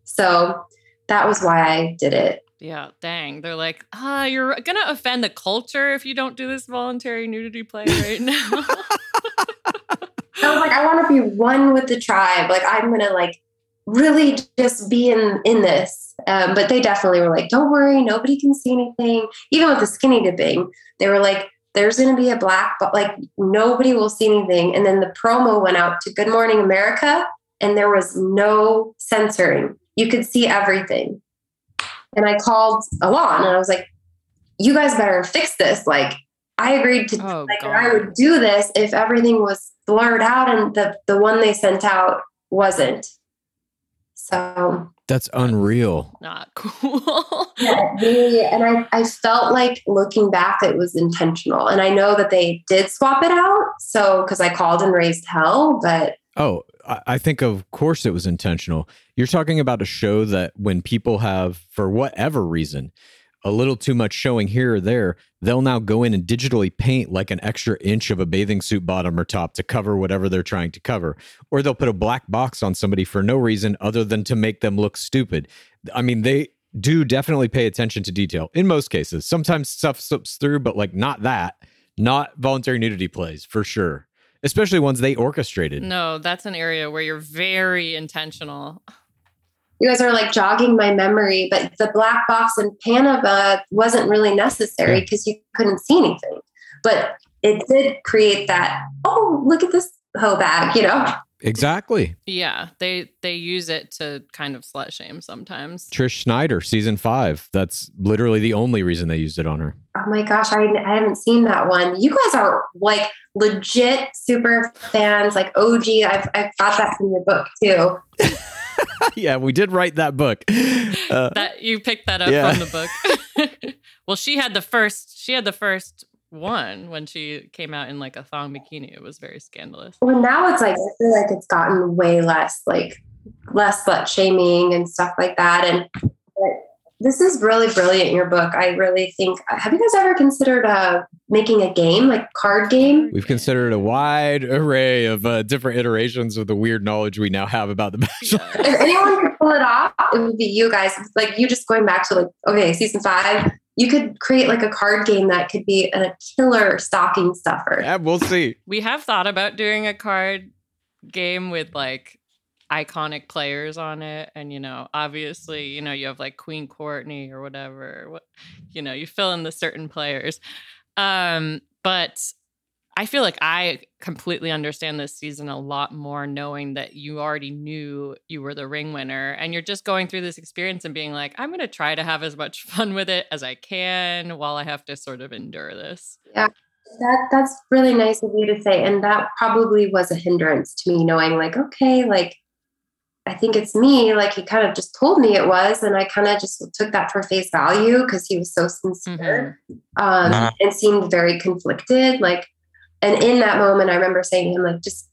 So that was why I did it. Yeah, dang. They're like, ah, you're gonna offend the culture if you don't do this voluntary nudity play right now. *laughs* *laughs* I was like, I want to be one with the tribe. Like I'm gonna like really just be in in this. Um, but they definitely were like, don't worry, nobody can see anything. Even with the skinny dipping, they were like, there's gonna be a black, but like nobody will see anything. And then the promo went out to Good Morning America, and there was no censoring. You could see everything. And I called Elan and I was like, you guys better fix this. Like, I agreed to Oh, like God. I would do this if everything was blurred out and the the one they sent out wasn't. So That's unreal. Not cool. *laughs* yeah, really, and I, I felt like looking back it was intentional. And I know that they did swap it out. So because I called and raised hell, but Oh, I I think of course it was intentional. You're talking about a show that when people have, for whatever reason, a little too much showing here or there, they'll now go in and digitally paint like an extra inch of a bathing suit bottom or top to cover whatever they're trying to cover. Or they'll put a black box on somebody for no reason other than to make them look stupid. I mean, they do definitely pay attention to detail in most cases. Sometimes stuff slips through, but like not that, not voluntary nudity plays for sure. Especially ones they orchestrated. no, that's an area where you're very intentional. You guys are like jogging my memory. But the black box in Panama wasn't really necessary because you couldn't see anything. But it did create that, oh, look at this hoe bag, you know? Exactly. Yeah, they they use it to kind of slut shame sometimes. Trish Schneider, season five. That's literally the only reason they used it on her. Oh my gosh, I, I haven't seen that one. You guys are like legit super fans, like OG. I've, I've got that from your book too. *laughs* *laughs* yeah, we did write that book. Uh, That you picked that up Yeah. from the book. *laughs* well, she had the first. She had the first one when she came out in like a thong bikini. It was very scandalous. Well, now it's like, I feel like it's gotten way less, like less slut shaming and stuff like that. And but this is really brilliant, your book. I really think, have you guys ever considered uh, making a game, like card game? we've considered a wide array of uh, different iterations of the weird knowledge we now have about the *laughs* Bachelor. If anyone could pull it off, it would be you guys. Like you just going back to like, okay, season five, you could create like a card game that could be a killer stocking stuffer. Yeah, we'll see. We have thought about doing a card game with like iconic players on it and you know obviously you know you have like queen courtney or whatever what you know you fill in the certain players um but i feel like i completely understand this season a lot more knowing that you already knew you were the ring winner and you're just going through this experience and being like i'm going to try to have as much *laughs* fun with it as i can while i have to sort of endure this Yeah. That that's really nice of you to say, and that probably was a hindrance to me knowing, like, okay, like I think it's me. Like he kind of just told me it was, and I kind of just took that for face value because he was so sincere um, Uh-huh. and seemed very conflicted. Like, and in that moment, I remember saying to him, like, just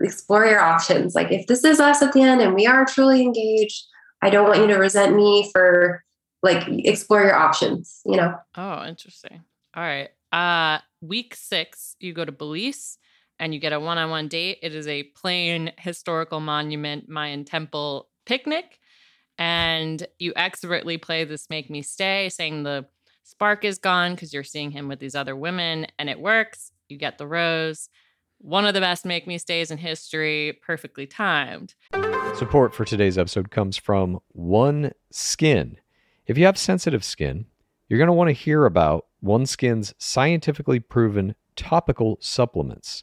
explore your options. Like, if this is us at the end and we are truly engaged, I don't want you to resent me for like explore your options. You know. Oh, interesting. All right. Uh week 6, you go to Belize and you get a one-on-one date. It is a plain historical monument Mayan temple picnic and you expertly play this make me stay saying the spark is gone cuz you're seeing him with these other women and it works. You get the rose. One of the best make me stays in history, perfectly timed. Support for today's episode comes from One Skin. If you have sensitive skin, you're going to want to hear about One Skin's scientifically proven topical supplements.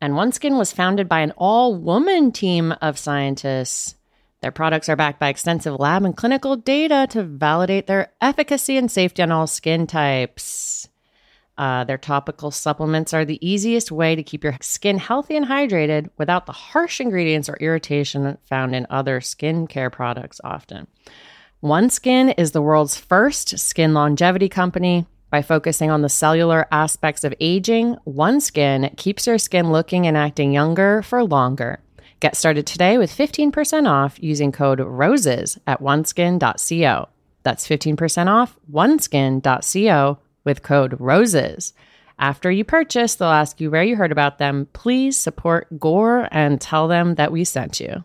And One Skin was founded by an all woman team of scientists Their products are backed by extensive lab and clinical data to validate their efficacy and safety on all skin types. Uh, their topical supplements are the easiest way to keep your skin healthy and hydrated without the harsh ingredients or irritation found in other skincare products often. OneSkin is the world's first skin longevity company. By focusing on the cellular aspects of aging, OneSkin keeps your skin looking and acting younger for longer. Get started today with 15% off using code ROSES at oneskin.co. That's 15% off oneskin.co with code ROSES. After you purchase, they'll ask you where you heard about them. Please support Gore and tell them that we sent you.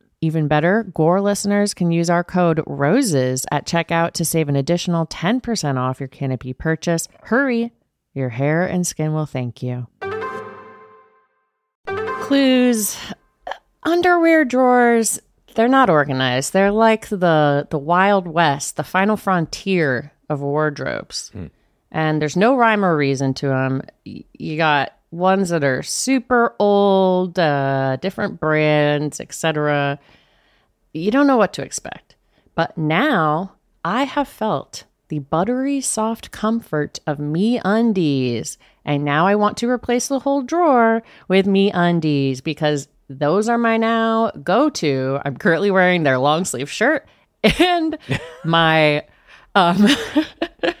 Even better, Gore listeners can use our code ROSES at checkout to save an additional 10% off your Canopy purchase. Hurry, your hair and skin will thank you. Clues underwear drawers, they're not organized. They're like the the Wild West, the final frontier of wardrobes. Hmm. And there's no rhyme or reason to them. You got ones that are super old, uh, different brands, etc. You don't know what to expect. But now I have felt the buttery soft comfort of Me Undies. And now I want to replace the whole drawer with Me Undies because those are my now go to. I'm currently wearing their long sleeve shirt and *laughs* my um, *laughs*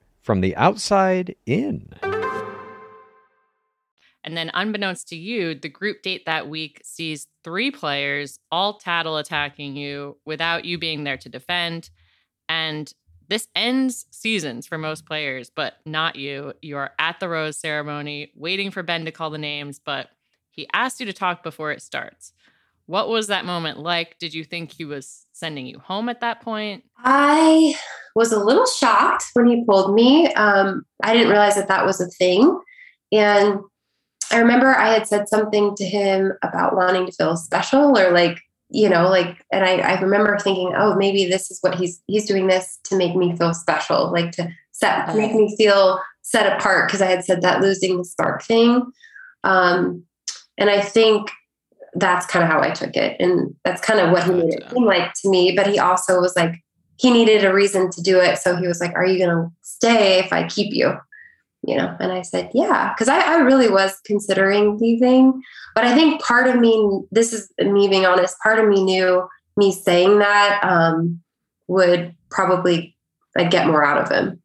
from the outside in. And then, unbeknownst to you, the group date that week sees three players all tattle attacking you without you being there to defend. And this ends seasons for most players, but not you. You are at the rose ceremony waiting for Ben to call the names, but he asks you to talk before it starts. What was that moment like? Did you think he was sending you home at that point? I was a little shocked when he pulled me. Um, I didn't realize that that was a thing. And I remember I had said something to him about wanting to feel special or like, you know, like, and I, I remember thinking, oh, maybe this is what he's, he's doing this to make me feel special, like to set, to make me feel set apart. Cause I had said that losing the spark thing. Um, and I think that's kind of how I took it. And that's kind of what he made it seem like to me. But he also was like, he needed a reason to do it. So he was like, Are you going to stay if I keep you? You know, and I said, Yeah, because I, I really was considering leaving. But I think part of me, this is me being honest, part of me knew me saying that um, would probably like get more out of him.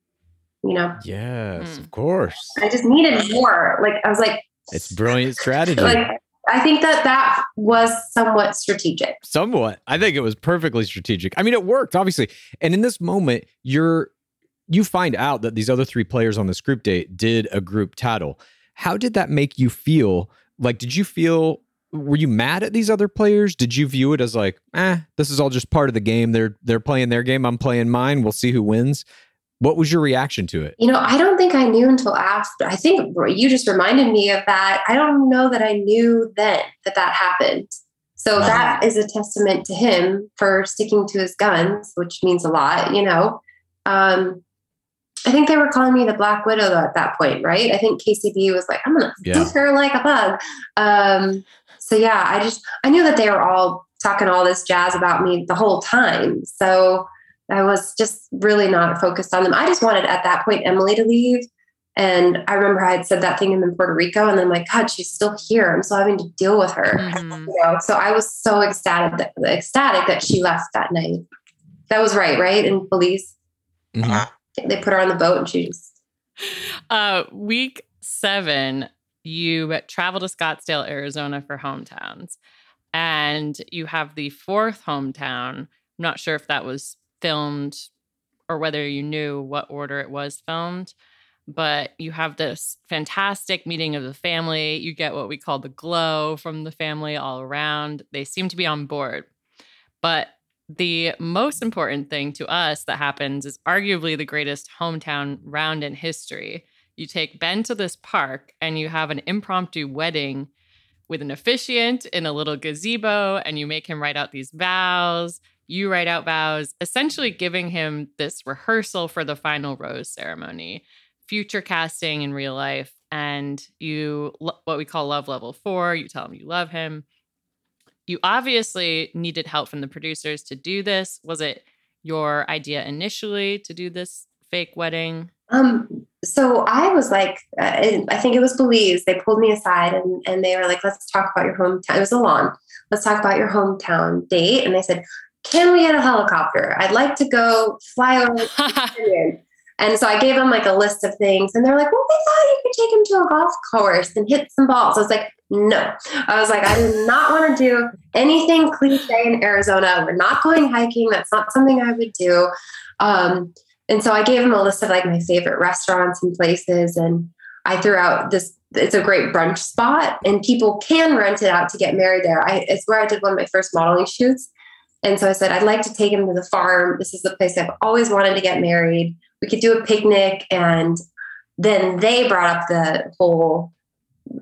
You know, Yes, Hmm. of course. I just needed more. Like I was like, It's brilliant *laughs* strategy. like I think that that was somewhat strategic. Somewhat. I think it was perfectly strategic. I mean, it worked, obviously. And in this moment, you're you find out that these other three players on this group date did a group tattle. How did that make you feel? Like, did you feel were you mad at these other players? Did you view it as like, eh, this is all just part of the game. They're they're playing their game. I'm playing mine. We'll see who wins. What was your reaction to it? You know, I don't think I knew until after. I think you just reminded me of that. I don't know that I knew then that that happened. So Uh-huh. that is a testament to him for sticking to his guns, which means a lot, you know. Um, I think they were calling me the Black Widow though, at that point, right? I think KCB was like, I'm gonna Yeah. stick her like a bug. Um, so yeah, I just I knew that they were all talking all this jazz about me the whole time. So I was just really not focused on them. I just wanted at that point Emily to leave. And I remember I had said that thing in Puerto Rico, and then like, God, she's still here. I'm still having to deal with her. Mhm. You know, so I was so ecstatic that, ecstatic that she left that night. That was right, right? In Belize, Mhm. they put her on the boat, and she just Uh, week seven, you travel to Scottsdale, Arizona for hometowns. And you have the fourth hometown. I'm not sure if that was filmed or whether you knew what order it was filmed, but you have this fantastic meeting of the family. You get what we call the glow from the family all around. They seem to be on board. But the most important thing to us that happens is arguably the greatest hometown round in history. You take Ben to this park and you have an impromptu wedding with an officiant in a little gazebo, and you make him write out these vows. You write out vows, essentially giving him this rehearsal for the final rose ceremony, future casting in real life. And you, what we call love level four, you tell him you love him you obviously needed help from the producers to do this. Was it your idea initially to do this fake wedding? Um, so I was like, uh, I think it was Belize. They pulled me aside and, and they were like, let's talk about your hometown. It was a lawn. Let's talk about your hometown date. And they said, can we get a helicopter? I'd like to go fly over the. *laughs* And so I gave them like a list of things, and they're like, "Well, we thought you could take him to a golf course and hit some balls." I was like, "No." I was like, "I do not want to do anything cliche in Arizona. We're not going hiking. That's not something I would do." Um, and so I gave him a list of like my favorite restaurants and places, and I threw out this. It's a great brunch spot, and people can rent it out to get married there. I, it's where I did one of my first modeling shoots. And so I said, I'd like to take him to the farm. This is the place I've always wanted to get married. We could do a picnic. And then they brought up the whole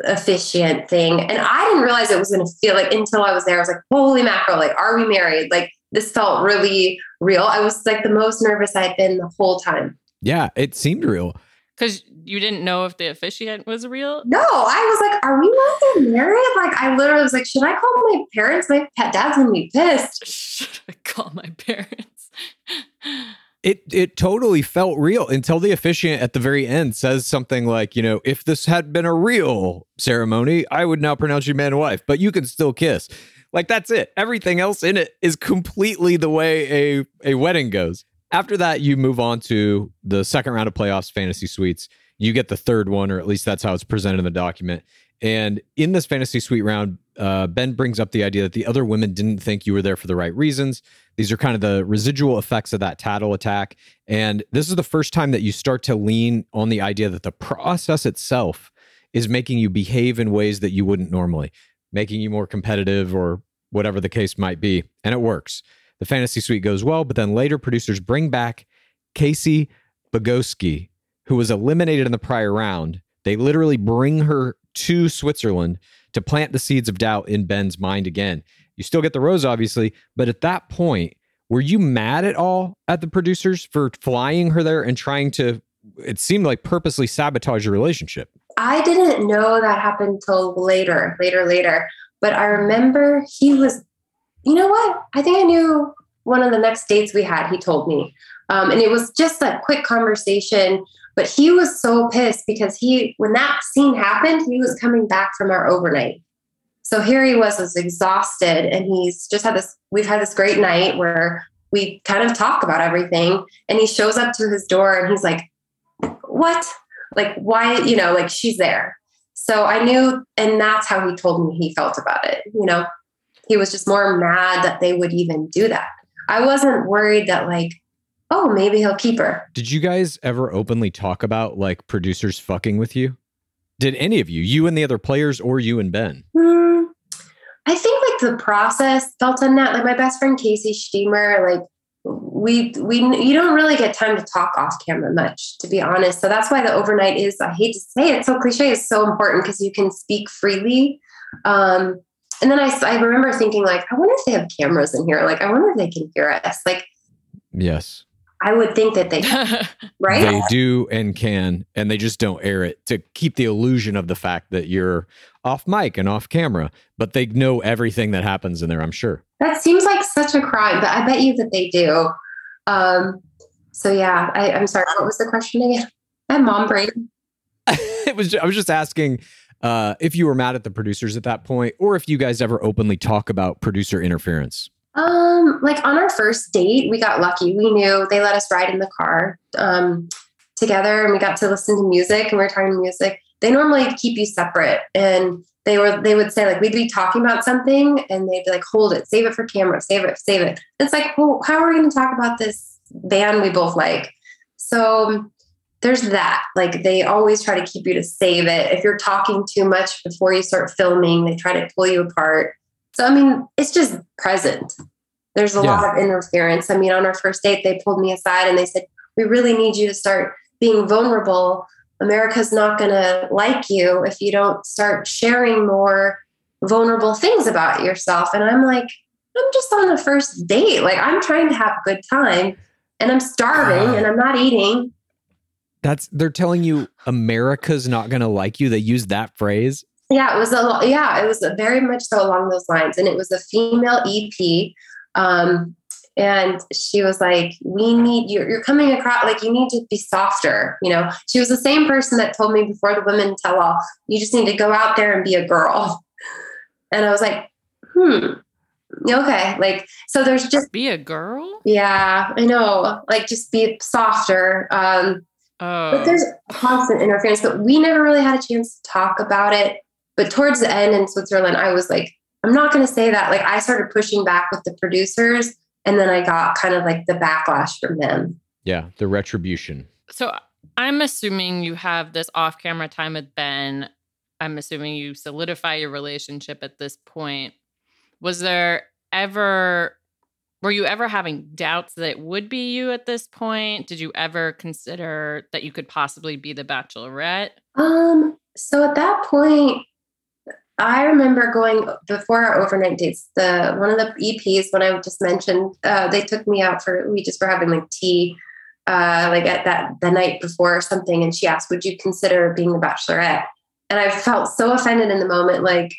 officiant thing. And I didn't realize it was going to feel like until I was there. I was like, holy mackerel, like, are we married? Like, this felt really real. I was like the most nervous I'd been the whole time. Yeah, it seemed real. Because you didn't know if the officiant was real. No, I was like, are we not getting married? Like, I literally was like, should I call my parents? My pet dad's going to be pissed. *laughs* Should I call my parents? *laughs* It it totally felt real until the officiant at the very end says something like, you know, if this had been a real ceremony, I would now pronounce you man and wife, but you can still kiss. Like that's it. Everything else in it is completely the way a a wedding goes. After that, you move on to the second round of playoffs, fantasy suites. You get the third one, or at least that's how it's presented in the document. And in this fantasy suite round, uh, Ben brings up the idea that the other women didn't think you were there for the right reasons. These are kind of the residual effects of that tattle attack. And this is the first time that you start to lean on the idea that the process itself is making you behave in ways that you wouldn't normally, making you more competitive or whatever the case might be. And it works. The fantasy suite goes well, but then later producers bring back Kacie Boguskie, who was eliminated in the prior round. They literally bring her to Switzerland to plant the seeds of doubt in Ben's mind again. You still get the rose, obviously, but at that point, were you mad at all at the producers for flying her there and trying to, it seemed like purposely sabotage your relationship? I didn't know that happened till later, later, later. But I remember he was, you know what? I think I knew one of the next dates we had, he told me. Um, and it was just a quick conversation. But he was so pissed because he, when that scene happened, he was coming back from our overnight. So here he was, was exhausted, and he's just had this. We've had this great night where we kind of talk about everything, and he shows up to his door, and he's like, "What? Like, why? You know, like she's there." So I knew, and that's how he told me he felt about it. You know, he was just more mad that they would even do that. I wasn't worried that like, oh, maybe he'll keep her. Did you guys ever openly talk about like producers fucking with you? Did any of you, you and the other players, or you and Ben? Hmm. I think like the process felt on that. Like my best friend Casey Shteamer, like we we you don't really get time to talk off camera much, to be honest. So that's why the overnight is. I hate to say it, so cliche is so important because you can speak freely. Um, and then I I remember thinking like, I wonder if they have cameras in here. Like I wonder if they can hear us. Like Yes. I would think that they *laughs* right. They do and can, and they just don't air it to keep the illusion of the fact that you're off mic and off camera, but they know everything that happens in there, I'm sure. That seems like such a crime, but I bet you that they do. Um, so yeah, I, I'm sorry. What was the question again? I have mom brain. *laughs* it was I was just asking uh, if you were mad at the producers at that point, or if you guys ever openly talk about producer interference. Um, like on our first date, we got lucky. We knew they let us ride in the car um, together, and we got to listen to music, and we were talking music. They normally keep you separate, and they were they would say like we'd be talking about something, and they'd be like, "Hold it, save it for camera, save it, save it." It's like, well, how are we going to talk about this band we both like? So there's that. Like they always try to keep you to save it. If you're talking too much before you start filming, they try to pull you apart. So, I mean, it's just present. There's a Yeah. lot of interference. I mean, on our first date, they pulled me aside and they said, We really need you to start being vulnerable. America's not going to like you if you don't start sharing more vulnerable things about yourself. And I'm like, I'm just on the first date. Like, I'm trying to have a good time and I'm starving Ah. and I'm not eating. That's they're telling you America's not gonna like you. They use that phrase. Yeah, it was a lo- yeah, it was very much so along those lines, and it was a female EP, um, and she was like, "We need you. You're coming across like you need to be softer." You know, she was the same person that told me before the women tell all, "You just need to go out there and be a girl," and I was like, "Hmm, okay." Like, so there's just Be a girl? yeah, I know, like just be softer. Um, Oh. but there's constant interference, but we never really had a chance to talk about it. But towards the end in Switzerland, I was like, I'm not going to say that. Like, I started pushing back with the producers, and then I got kind of like the backlash from them. Yeah, the retribution. So I'm assuming you have this off camera time with Ben. I'm assuming you solidify your relationship at this point. Was there ever, were you ever having doubts that it would be you at this point? Did you ever consider that you could possibly be the bachelorette? Um, so at that point, I remember going before our overnight dates. The one of the EPs when I just mentioned, uh, they took me out for we just were having like tea, uh, like at that the night before or something, and she asked, "Would you consider being the bachelorette?" And I felt so offended in the moment, like,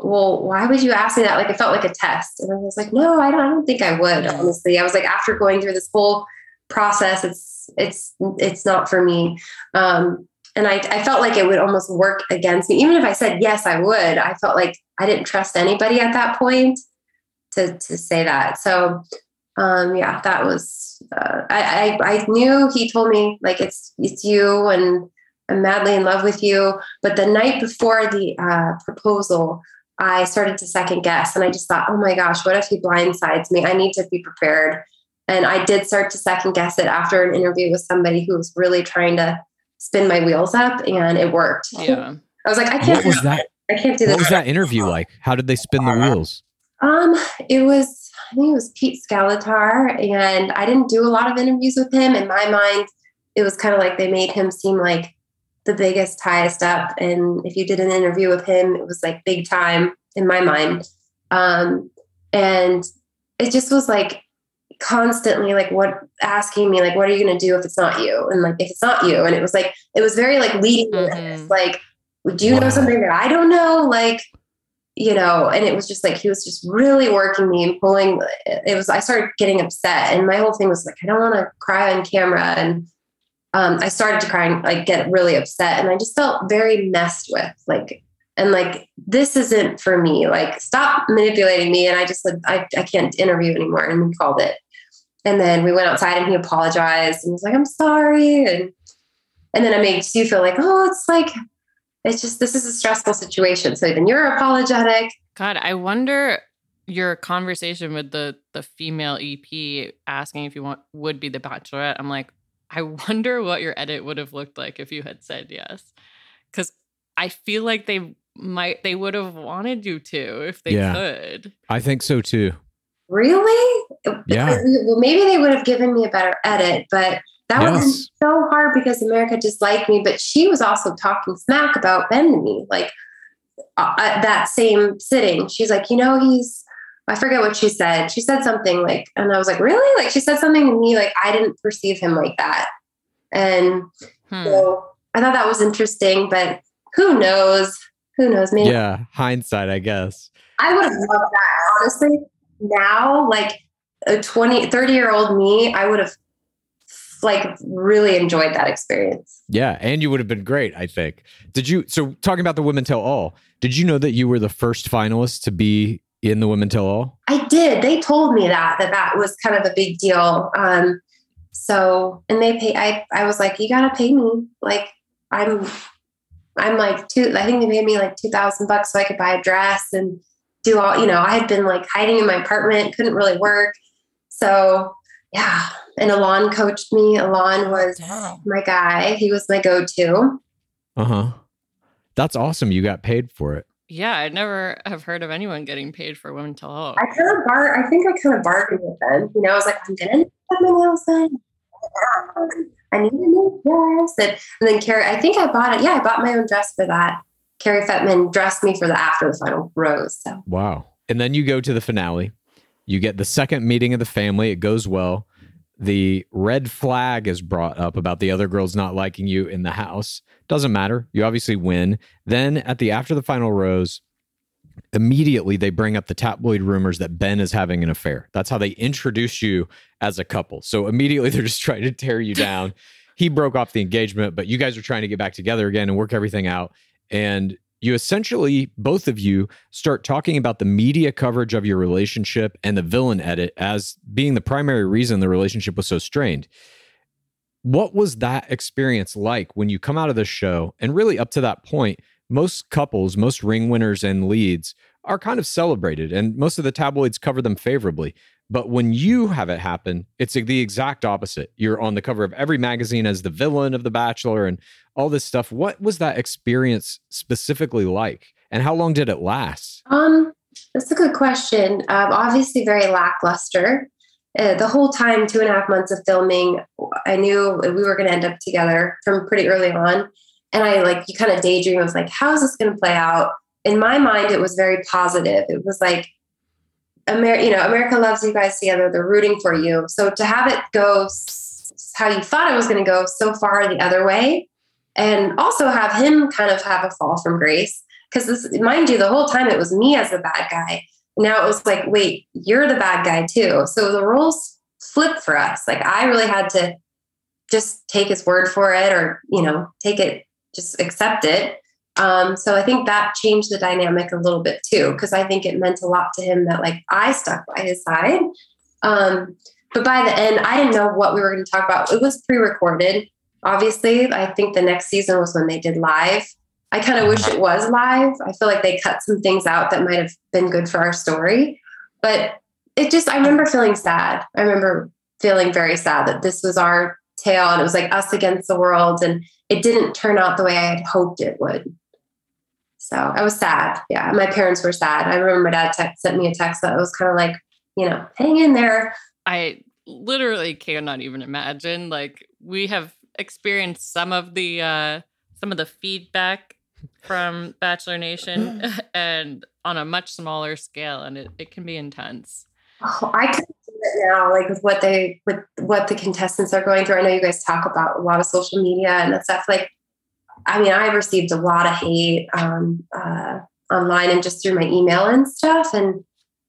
well, why would you ask me that? Like, it felt like a test, and I was like, no, I don't, I don't think I would. Honestly, I was like, after going through this whole process, it's it's it's not for me. Um, and I, I felt like it would almost work against me. Even if I said yes, I would. I felt like I didn't trust anybody at that point to to say that. So, um, yeah, that was. Uh, I, I I knew he told me like it's it's you and I'm madly in love with you. But the night before the uh, proposal, I started to second guess, and I just thought, oh my gosh, what if he blindsides me? I need to be prepared. And I did start to second guess it after an interview with somebody who was really trying to spin my wheels up and it worked. Yeah. I was like, I can't What was that? I can't do this. What was that interview like? How did they spin the wheels? Um, it was I think it was Pete Scalettar, and I didn't do a lot of interviews with him. In my mind, it was kind of like they made him seem like the biggest, highest up. And if you did an interview with him, it was like big time in my mind. Um, and it just was like constantly like what asking me like what are you going to do if it's not you and like if it's not you and it was like it was very like leading me with this, Mhm. like do you know something that i don't know like you know and it was just like he was just really working me and pulling it was i started getting upset and my whole thing was like i don't want to cry on camera and um, i started to cry and like get really upset and i just felt very messed with like and like this isn't for me like stop manipulating me and i just said i, I can't interview anymore and we called it. And then we went outside and he apologized and was like i'm sorry and and then it makes you feel like oh it's like it's just this is a stressful situation. So then you're apologetic. God, I wonder your conversation with the the female EP asking if you want would be the bachelorette, I'm like, I wonder what your edit would have looked like if you had said yes. Cause I feel like they might they would have wanted you to if they Yeah. could. I think so too. Really? Yeah. Well, maybe they would have given me a better edit, but that Yes. was so hard because America disliked me. But she was also talking smack about Ben to me, like uh, at that same sitting. She's like, you know, he's. I forget what she said. She said something like, and I was like, really? Like she said something to me, like I didn't perceive him like that, and Hmm. so I thought that was interesting. But who knows? Who knows? Maybe Yeah, hindsight, I guess. I would have loved that. Honestly, now, like a 20, 30 year old me, I would have like really enjoyed that experience. Yeah, and you would have been great, I think. Did you so talking about the women tell all, did you know that you were the first finalist to be in the women tell all? I did. They told me that, that that was kind of a big deal. Um, so, and they pay, I, I was like, you gotta pay me. Like I'm, I'm like two, I think they paid me like 2000 bucks so I could buy a dress and do all, you know, I had been like hiding in my apartment, couldn't really work. So yeah. And Elan coached me. Elan was my guy. He was my go-to. Uh-huh. That's awesome. You got paid for it. Yeah, I never have heard of anyone getting paid for women to all. I kind of bar, I think I kind of bargained with them. You know, I was like, I'm gonna have my nails done. *laughs* I need a new dress. And, and then Carrie, I think I bought it. Yeah, I bought my own dress for that. Carrie Fettman dressed me for the after the final rose. So Wow. And then you go to the finale. You get the second meeting of the family. It goes well. The red flag is brought up about the other girls not liking you in the house. Doesn't matter. You obviously win. Then at the after the final rose, immediately they bring up the tabloid rumors that Ben is having an affair. That's how they introduce you as a couple. So immediately *laughs* they're just trying to tear you down. he broke off the engagement, but you guys are trying to get back together again and work everything out. And you essentially, both of you, start talking about the media coverage of your relationship and the villain edit as being the primary reason the relationship was so strained. What was that experience like when you come out of the show? And really, up to that point, most couples, most ring winners and leads are kind of celebrated, and most of the tabloids cover them favorably. But when you have it happen, it's the exact opposite. You're on the cover of every magazine as the villain of The Bachelor and all this stuff. What was that experience specifically like? And how long did it last? Um, that's a good question. Um, obviously, very lackluster. Uh, the whole time, two and a half months of filming, I knew we were going to end up together from pretty early on. And I like, you kind of daydream. Was like, how is this going to play out? In my mind, it was very positive. It was like, Amer- you know, America loves you guys together. They're rooting for you. So to have it go s- how you thought it was going to go so far the other way, and also have him kind of have a fall from grace. Because this mind you the whole time it was me as the bad guy. Now it was like wait you're the bad guy too. So the roles flipped for us. Like i really had to just take his word for it or you know take it just accept it. Um, so i think that changed the dynamic a little bit too because i think it meant a lot to him that like i stuck by his side. Um, but by the end i didn't know what we were going to talk about. It was pre-recorded obviously i think the next season was when they did live. I kind of wish it was live. I feel like they cut some things out that might have been good for our story. But it just i remember feeling sad. I remember feeling very sad that this was our tale and it was like us against the world and it didn't turn out the way i had hoped it would. So i was sad. Yeah my parents were sad. I remember my dad sent me a text that was kind of like you know hang in there. I literally cannot even imagine. Like we have experienced some of the uh some of the feedback from Bachelor Nation *laughs* *laughs* and on a much smaller scale and it, it can be intense. Oh, I can do it now, like with what they with what the contestants are going through. I know you guys talk about a lot of social media and stuff. Like, I mean, I've received a lot of hate um, uh, online and just through my email and stuff, and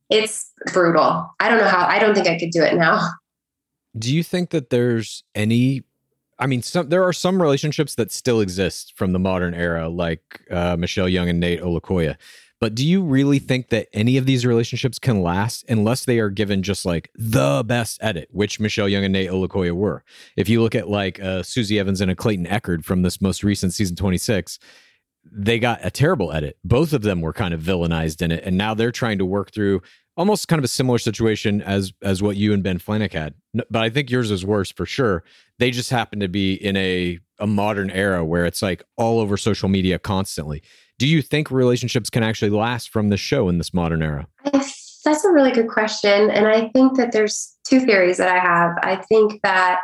it's brutal. I don't know how. I don't think I could do it now. Do you think that there's any? I mean, some there are some relationships that still exist from the modern era, like uh, Michelle Young and Nayte Olukoya. But do you really think that any of these relationships can last unless they are given just like the best edit, which Michelle Young and Nayte Olukoya were? If you look at like uh, Susie Evans and a Clayton Echard from this most recent season 26, they got a terrible edit. Both of them were kind of villainized in it. And now they're trying to work through almost kind of a similar situation as as what you and Ben Flajnik had, but I think yours is worse for sure. They just happen to be in a a modern era where it's like all over social media constantly. Do you think relationships can actually last from the show in this modern era? That's a really good question. And I think that there's two theories that I have. I think that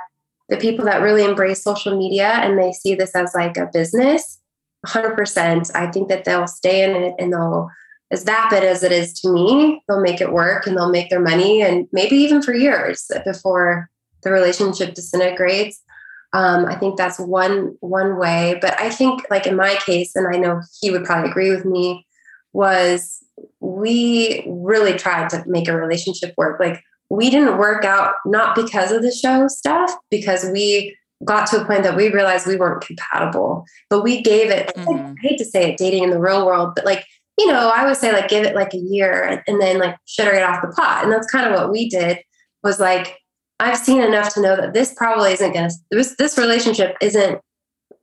the people that really embrace social media and they see this as like a business, 100%, I think that they'll stay in it and they'll, as vapid as it is to me, they'll make it work and they'll make their money and maybe even for years before the relationship disintegrates. Um, I think that's one one way. But I think, like in my case, and I know he would probably agree with me, was we really tried to make a relationship work. Like we didn't work out not because of the show stuff, because we got to a point that we realized we weren't compatible. But we gave it. Mhm. I hate to say it, dating in the real world, but like you know, I would say like give it like a year and, then like shut it off the pot. And that's kind of what we did. Was like I've seen enough to know that this probably isn't going to this this relationship isn't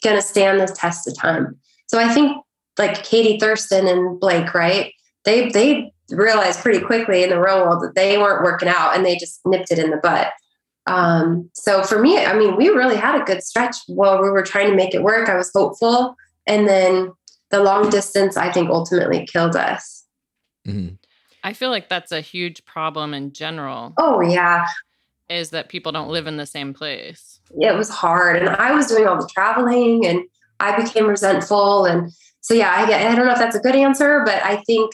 going to stand the test of time. So I think like Katie Thurston and Blake, right? They they realized pretty quickly in the real world that they weren't working out, and they just nipped it in the butt. Um, so for me, I mean, we really had a good stretch while we were trying to make it work. I was hopeful, and then the long distance, I think, ultimately killed us. Mhm. I feel like that's a huge problem in general Oh yeah, is that people don't live in the same place. it was hard and i was doing all the traveling and i became resentful and so yeah i get i don't know if that's a good answer but i think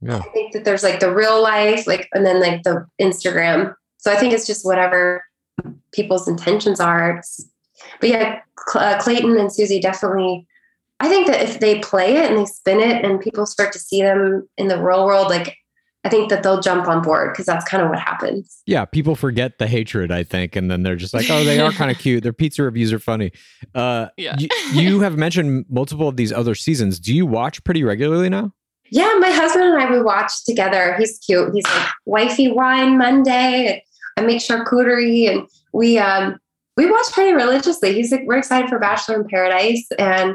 Yeah. i think that there's like the real life like and then like the instagram so i think it's just whatever people's intentions are It's- but yeah Cl- uh, clayton and susie definitely i think that if they play it and they spin it and people start to see them in the real world like i think that they'll jump on board because that's kind of what happens Yeah, people forget the hatred, I think, and then they're just like, "Oh, they are kind of cute. Their pizza reviews are funny." Uh, Yeah. y- *laughs* you have mentioned multiple of these other seasons. Do you watch pretty regularly now? Yeah, my husband and I we watch together. He's cute. He's like wifey wine Monday, I make charcuterie, and we um we watch pretty religiously. He's like we're excited for Bachelor in Paradise, and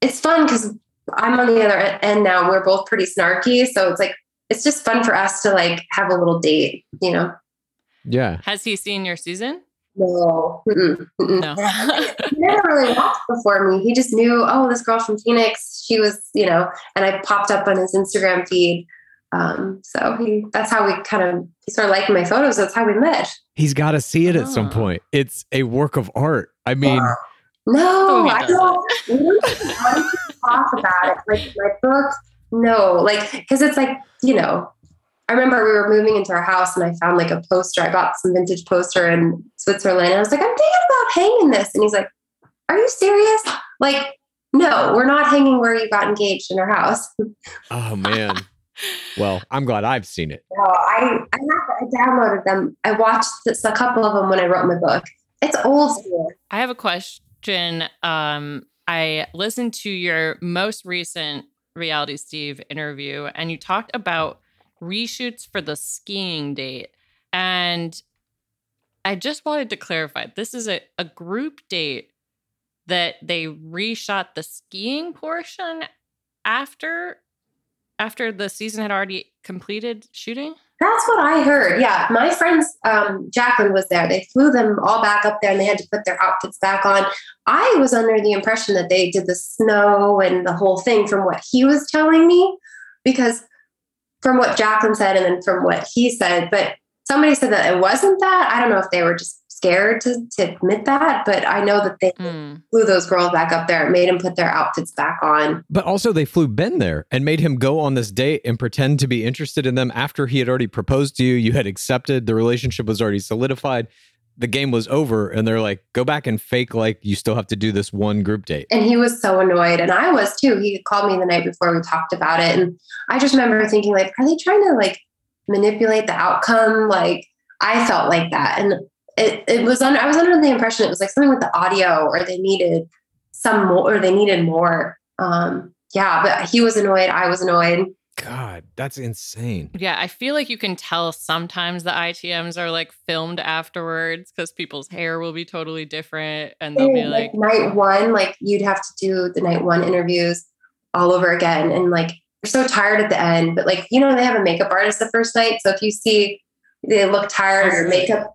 it's fun because I'm on the other end now. We're both pretty snarky, so it's like it's just fun for us to like have a little date, you know. Yeah, Has he seen your season? No, mm-mm, mm-mm. No. *laughs* he never really watched before me. He just knew, oh, this girl from Phoenix, she was, you know, and I popped up on his Instagram feed. Um, so he that's how we kind of he started liking my photos. That's how we met. he's got to see it at some Ah. point. It's a work of art. I mean, No, *laughs* he I don't we don't want to talk about it. Like my book, no, like because it's like, you know, I remember we were moving into our house and I found like a poster. I bought some vintage poster in Switzerland. And I was like, I'm thinking about hanging this. And he's like, Are you serious? Like, no, we're not hanging where you got engaged in our house. *laughs* oh man. Well, I'm glad I've seen it. No, I I, have, I downloaded them. I watched this, a couple of them when I wrote my book. It's old school. I have a question. Um, I listened to your most recent Reality Steve interview, and you talked about reshoots for the skiing date. And I just wanted to clarify this is a, a group date that they reshot the skiing portion after after the season had already completed shooting. That's what I heard. Yeah, my friends, um, Jacqueline was there. They flew them all back up there, and they had to put their outfits back on. I was under the impression that they did the snow and the whole thing from what he was telling me, because from what Jacqueline said and then from what he said, but somebody said that it wasn't that. I don't know if they were just scared to, to admit that, but I know that they Mm. flew those girls back up there made him put their outfits back on. But also, they flew Ben there and made him go on this date and pretend to be interested in them after he had already proposed to you. You had accepted, the relationship was already solidified, the game was over, and they're like, go back and fake like you still have to do this one group date. And he was so annoyed. And I was too. He called me the night before we talked about it. And I just remember thinking, like, are they trying to like manipulate the outcome? Like, I felt like that. And it, it was under, I was under the impression it was like something with the audio or they needed some more or they needed more. Um, yeah, but he was annoyed. I was annoyed. God, that's insane. Yeah, I feel like you can tell sometimes the ITMs are like filmed afterwards because people's hair will be totally different and they'll be like, night one, like you'd have to do the night one interviews all over again. And like you're so tired at the end. But like, you know, they have a makeup artist the first night. So if you see they look tired or makeup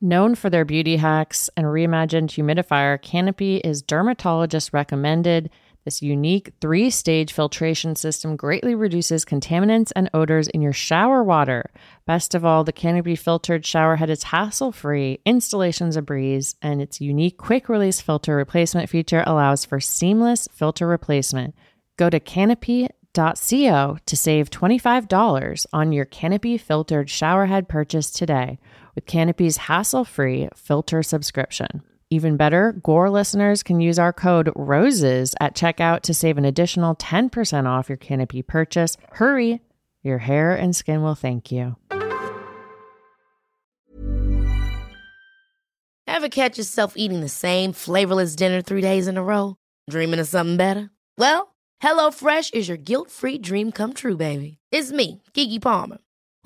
Known for their beauty hacks and reimagined humidifier, Canopy is dermatologist recommended. This unique three stage filtration system greatly reduces contaminants and odors in your shower water. Best of all, the Canopy filtered shower head is hassle free, installation's a breeze, and its unique quick release filter replacement feature allows for seamless filter replacement. Go to canopy.co to save $25 on your Canopy filtered showerhead purchase today with Canopy's hassle free filter subscription. Even better, Gore listeners can use our code ROSES at checkout to save an additional 10% off your Canopy purchase. Hurry, your hair and skin will thank you. Ever catch yourself eating the same flavorless dinner three days in a row? Dreaming of something better? Well, HelloFresh is your guilt free dream come true, baby. It's me, Keke Palmer.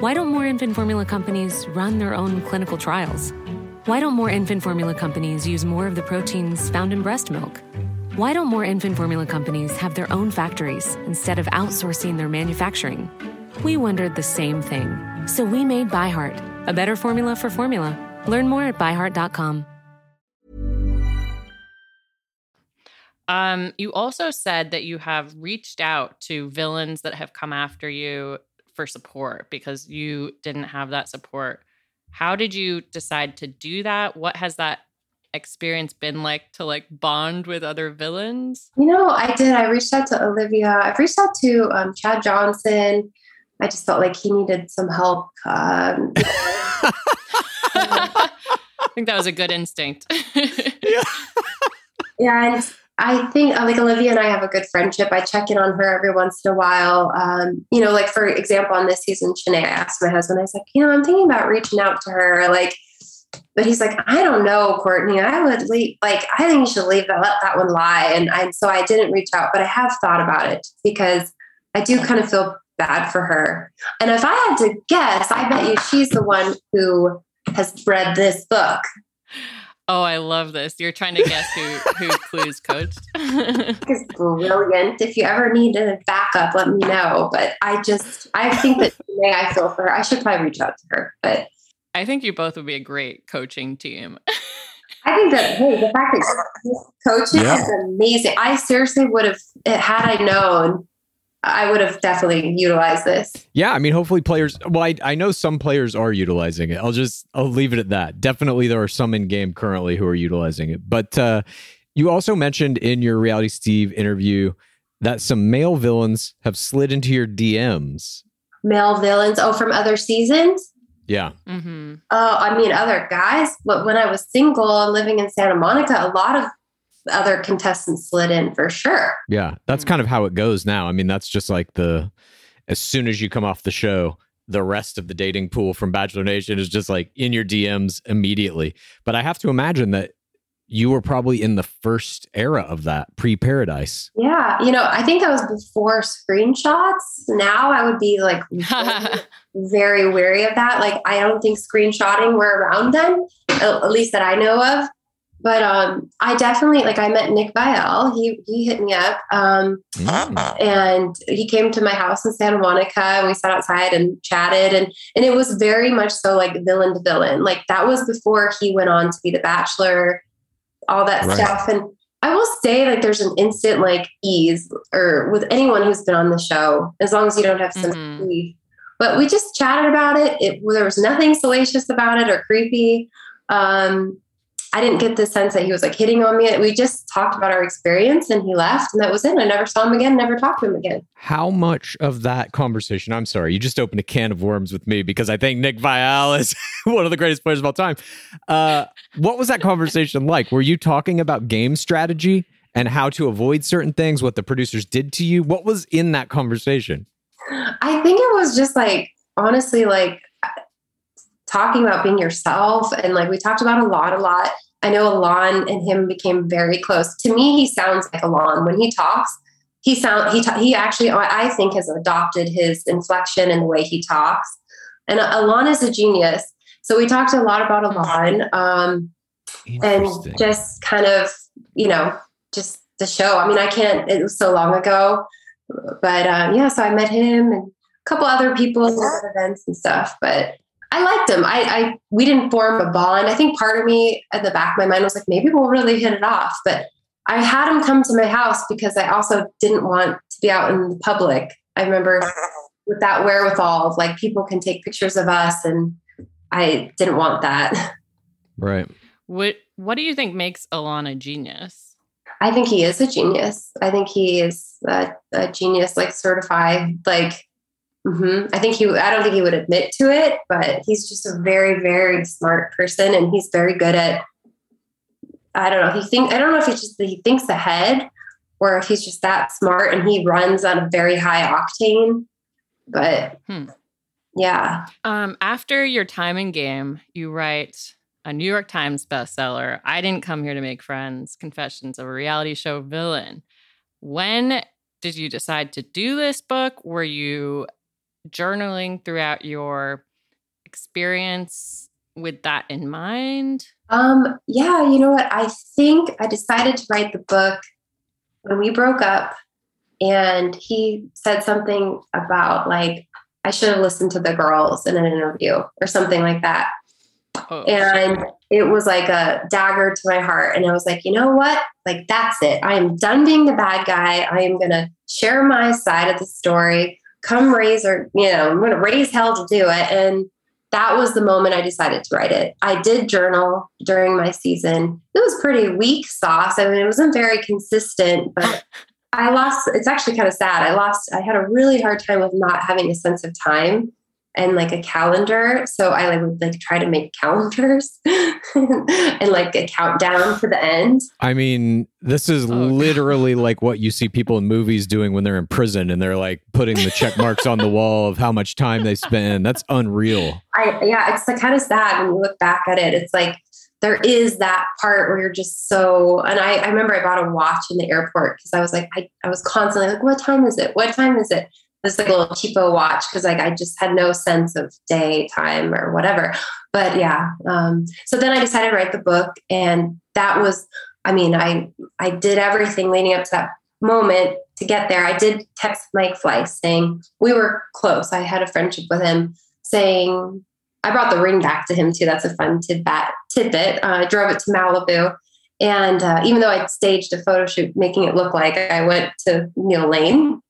Why don't more infant formula companies run their own clinical trials? Why don't more infant formula companies use more of the proteins found in breast milk? Why don't more infant formula companies have their own factories instead of outsourcing their manufacturing? We wondered the same thing. So we made ByHeart, a better formula for formula. Learn more at byheart.com. Um, you also said that you have reached out to villains that have come after you for support because you didn't have that support. How did you decide to do that? What has that experience been like to like bond with other villains? You know, I did. I reached out to Olivia. I've reached out to um, Chad Johnson. I just felt like he needed some help. Um, *laughs* *laughs* I think that was a good instinct. *laughs* yeah, and I think uh, like Olivia and I have a good friendship. I check in on her every once in a while. Um, you know, like for example, on this season, Shanae, I asked my husband, I was like, you know, I'm thinking about reaching out to her. Like, but he's like, I don't know, Courtney. I would leave. Like, I think you should leave that, let that one lie. And I, so I didn't reach out, but I have thought about it because I do kind of feel bad for her. And if I had to guess, I bet you she's the one who has read this book. Oh, I love this. You're trying to guess who who *laughs* clues coached. It's *laughs* brilliant. If you ever need a backup, let me know. But I just I think that today I feel for her. I should probably reach out to her. But I think you both would be a great coaching team. *laughs* I think that hey, the fact that coaching Yeah. is amazing. I seriously would have had I known, I would have definitely utilized this. Yeah, I mean, hopefully players. Well, I, I know some players are utilizing it. I'll just I'll leave it at that. Definitely, there are some in game currently who are utilizing it. But uh, you also mentioned in your Reality Steve interview that some male villains have slid into your DMs. Male villains. Oh, from other seasons. Yeah, Mm-hmm. Oh, I mean, other guys. But when I was single and living in Santa Monica, a lot of other contestants slid in for sure. yeah. That's kind of how it goes now. I mean, that's just like the as soon as you come off the show, the rest of the dating pool from Bachelor Nation is just like in your DMs immediately. But I have to imagine that you were probably in the first era of that pre Paradise. Yeah, you know, I think that was before screenshots. Now I would be like very, *laughs* very wary of that. Like, I don't think screenshotting were around then, at at least that I know of. But um, I definitely like I met Nick Viall. He he hit me up. Um, Mm. and he came to my house in Santa Monica and we sat outside and chatted and and it was very much so like villain to villain like that was before he went on to be the bachelor all that Right. stuff and I will say like there's an instant like ease or with anyone who's been on the show as long as you don't have some Mhm. sympathy But we just chatted about it. it there was nothing salacious about it or creepy. Um, I didn't get the sense that he was like hitting on me. We just talked about our experience and he left and that was it. I never saw him again, never talked to him again. How much of that conversation? I'm sorry, you just opened a can of worms with me because I think Nick Viall is *laughs* one of the greatest players of all time. Uh, what was that conversation like? Were you talking about game strategy and how to avoid certain things, what the producers did to you? What was in that conversation? I think it was just like, honestly, like talking about being yourself. And like we talked about Elan a lot. I know Elan and him became very close. To me, he sounds like Elan when he talks. He sound he ta- he actually I think has adopted his inflection and the way he talks. And Elan is a genius. So we talked a lot about Elan um, and just kind of you know just the show. I mean, I can't. It was so long ago, but um, yeah. So I met him and a couple other people at events and stuff. But I liked him. I, I we didn't form a bond. I think part of me at the back of my mind was like, maybe we'll really hit it off. But I had him come to my house because I also didn't want to be out in the public. I remember with that wherewithal of like people can take pictures of us, and I didn't want that. Right. What What do you think makes Elan a genius? I think he is a genius. I think he is a, a genius, like certified, like Mm-hmm. I think he, I don't think he would admit to it, but he's just a very, very smart person and he's very good at, I don't know, he think, I don't know if he's just, he thinks ahead or if he's just that smart and he runs on a very high octane, but hmm. yeah. Um, after your time in game, you write a New York Times bestseller, I Didn't Come Here to Make Friends, Confessions of a Reality Show Villain. When did you decide to do this book? Were you journaling throughout your experience with that in mind? Um, yeah, you know what? I think I decided to write the book when we broke up and he said something about like I should have listened to the girls in an interview or something like that. Oh, and shit. it was like a dagger to my heart. And I was like, you know what? Like, that's it. I am done being the bad guy. I am going to share my side of the story come raise or, you know, I'm going to raise hell to do it. And that was the moment I decided to write it. I did journal during my season. It was pretty weak sauce. I mean, it wasn't very consistent, but *laughs* I lost, it's actually kind of sad. I lost, I had a really hard time with not having a sense of time and like a calendar. So I like, would like try to make calendars *laughs* and like a countdown to the end. I mean, this is oh, literally God. like what you see people in movies doing when they're in prison and they're like putting the check marks on the *laughs* wall of how much time they spend. That's unreal. I yeah, it's like kind of sad when you look back at it. It's like there is that part where you're just so and I, I remember I bought a watch in the airport because I was like I, I was constantly like, what time is it? What time is it? This like a little cheapo watch because like I just had no sense of day time or whatever. But yeah, um, so then I decided to write the book, and that was, I mean, I I did everything leading up to that moment to get there. I did text Mike Fleiss saying we were close. I had a friendship with him, saying I brought the ring back to him too. That's a fun tidbit. Tidbit. Uh, I drove it to Malibu. And uh, even though I staged a photo shoot making it look like I went to Neil Lane,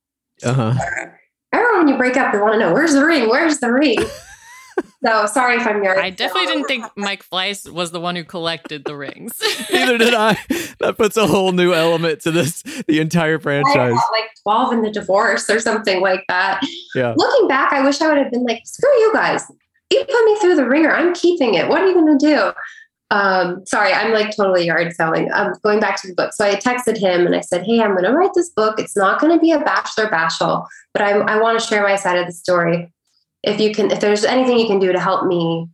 uh-huh everyone when you break up, they want to know where's the ring? Where's the ring? *laughs* so sorry if I'm I definitely didn't think Mike Fleiss was the one who collected the rings. *laughs* Neither did I. That puts a whole new element to this, the entire franchise. like 12 in the divorce or something like that. Yeah. Looking back, I wish I would have been like, screw you guys. You put me through the ringer. I'm keeping it. What are you going to do? Um, sorry, I'm like totally yard selling. I'm um, going back to the book. So I texted him and I said, Hey, I'm going to write this book. It's not going to be a bachelor bashel, but I, I want to share my side of the story. If you can, if there's anything you can do to help me,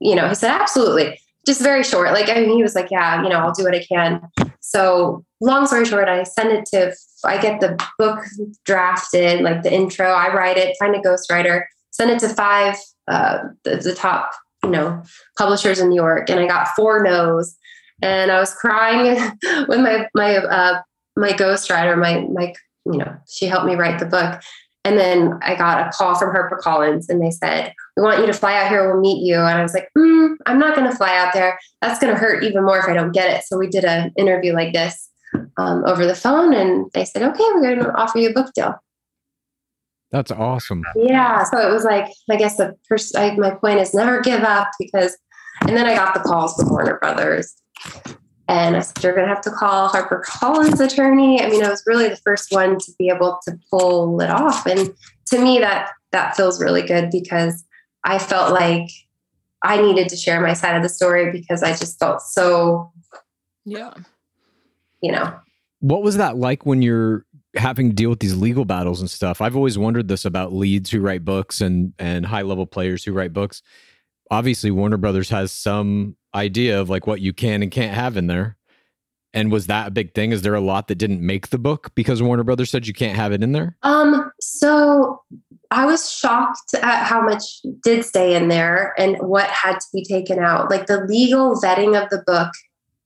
you know, he said, absolutely. Just very short. Like, I mean, he was like, yeah, you know, I'll do what I can. So long story short, I send it to, I get the book drafted, like the intro, I write it, find a ghostwriter, send it to five, uh, the, the top you know, publishers in New York, and I got four no's. And I was crying *laughs* with my my uh, my ghostwriter, my my you know, she helped me write the book. And then I got a call from HarperCollins, and they said, "We want you to fly out here. We'll meet you." And I was like, mm, "I'm not going to fly out there. That's going to hurt even more if I don't get it." So we did an interview like this um, over the phone, and they said, "Okay, we're going to offer you a book deal." That's awesome. Yeah. So it was like, I guess the first, I, my point is never give up because, and then I got the calls from Warner Brothers. And I said, You're going to have to call Harper Collins' attorney. I mean, I was really the first one to be able to pull it off. And to me, that that feels really good because I felt like I needed to share my side of the story because I just felt so, Yeah. you know, What was that like when you're having to deal with these legal battles and stuff? I've always wondered this about leads who write books and and high level players who write books. Obviously, Warner Brothers has some idea of like what you can and can't have in there. And was that a big thing? Is there a lot that didn't make the book because Warner Brothers said you can't have it in there? Um, so I was shocked at how much did stay in there and what had to be taken out. Like the legal vetting of the book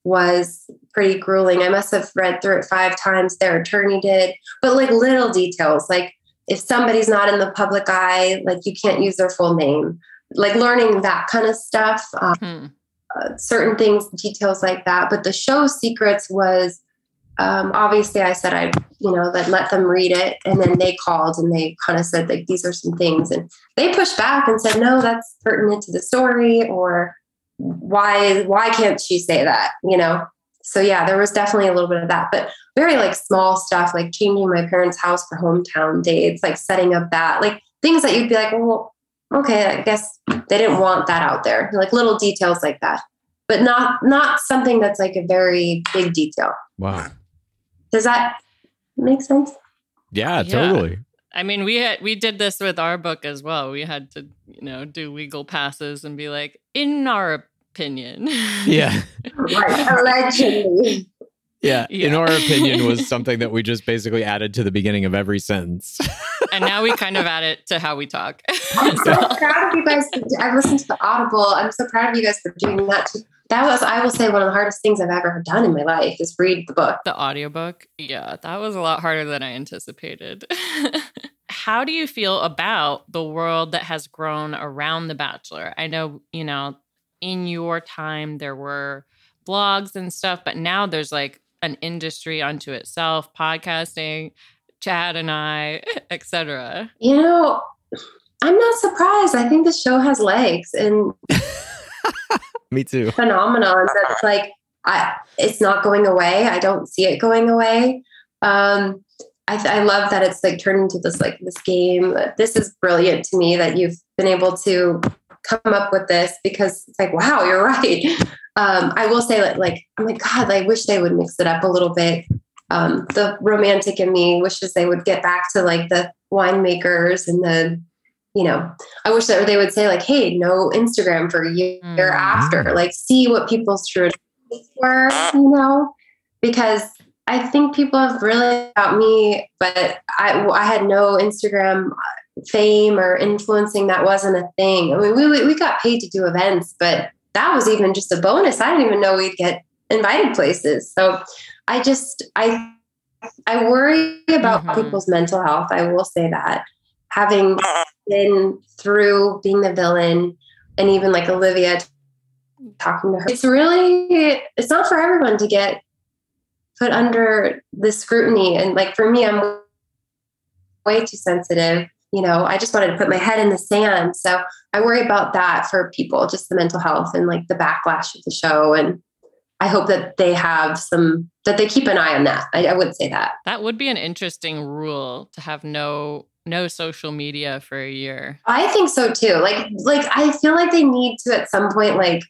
was pretty grueling. I must have read through it five times, their attorney did, but like little details, like if somebody's not in the public eye, like you can't use their full name, like learning that kind of stuff. Um, Hmm. uh, certain things, details like that. But the show secrets was um, obviously I said I, you know, that let them read it, and then they called and they kind of said like these are some things, and they pushed back and said no, that's pertinent to the story, or why why can't she say that, you know? So yeah, there was definitely a little bit of that, but very like small stuff like changing my parents' house for hometown dates, like setting up that, like things that you'd be like, well, okay, I guess they didn't want that out there, like little details like that, but not not something that's like a very big detail. Wow. Does that make sense? Yeah, Yeah. totally. I mean, we had we did this with our book as well. We had to, you know, do legal passes and be like, in our opinion. Yeah. Right, allegedly. Yeah. In our opinion, was *laughs* something that we just basically added to the beginning of every sentence. and now we kind of *laughs* add it to how we talk. I'm so proud of you guys. For, I listened to the Audible. I'm so proud of you guys for doing that. Too. That was, I will say, one of the hardest things I've ever done in my life is read the book. the audiobook. Yeah, that was a lot harder than I anticipated. *laughs* How do you feel about the world that has grown around The Bachelor? I know, you know, in your time there were blogs and stuff, but now there's like an industry unto itself, podcasting, Chad and I, *laughs* etc. You know, I'm not surprised. I think the show has legs and *laughs* Me too. phenomenon that's like I it's not going away. I don't see it going away. Um, I, I love that it's like turned into this like this game. This is brilliant to me that you've been able to come up with this because it's like wow, *laughs* you're right. Um, I will say that like oh my god, I wish they would mix it up a little bit. Um, the romantic in me wishes they would get back to like the winemakers and the you know I wish that they would say like hey no Instagram for a year Mm. after like see what people's true were you know because I think people have really about me but I I had no Instagram fame or influencing that wasn't a thing I mean we we got paid to do events but that was even just a bonus I didn't even know we'd get invited places so I just I I worry about Mhm. people's mental health I will say that having been through being the villain and even like Olivia talking to her. It's really it's not for everyone to get put under the scrutiny. And like for me, I'm way too sensitive. You know, I just wanted to put my head in the sand. So I worry about that for people, just the mental health and like the backlash of the show. And I hope that they have some that they keep an eye on that. I, I would say that. That would be an interesting rule to have no no social media for a year. I think so too. Like, like I feel like they need to at some point, like,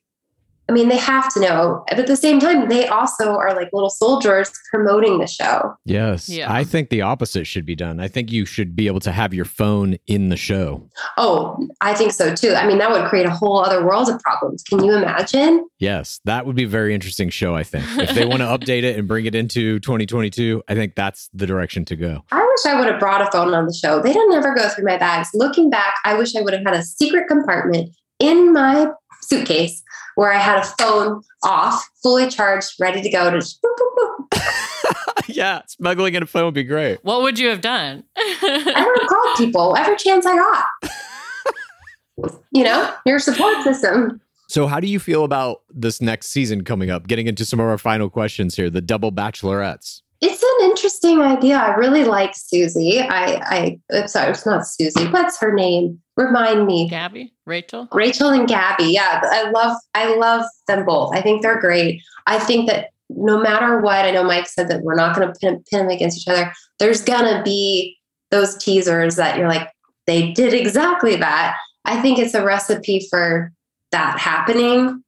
I mean, they have to know, but at the same time, they also are like little soldiers promoting the show. Yes. Yeah. I think the opposite should be done. I think you should be able to have your phone in the show. Oh, I think so too. I mean, that would create a whole other world of problems. Can you imagine? Yes. That would be a very interesting show, I think. If they want to update it and bring it into 2022, I think that's the direction to go. I wish I would have brought a phone on the show. They don't ever go through my bags. Looking back, I wish I would have had a secret compartment in my suitcase where I had a phone off, fully charged, ready to go to just boop, boop, boop. *laughs* yeah. Smuggling in a phone would be great. What would you have done? I would have called people every chance I got. *laughs* you know, your support system. So, how do you feel about this next season coming up? Getting into some of our final questions here the double bachelorettes. It's an interesting idea. I really like Susie. I, I, I'm sorry, it's not Susie. What's her name? Remind me. Gabby, Rachel. Rachel and Gabby. Yeah, I love, I love them both. I think they're great. I think that no matter what, I know Mike said that we're not going to pin, pin them against each other. There's gonna be those teasers that you're like, they did exactly that. I think it's a recipe for that happening.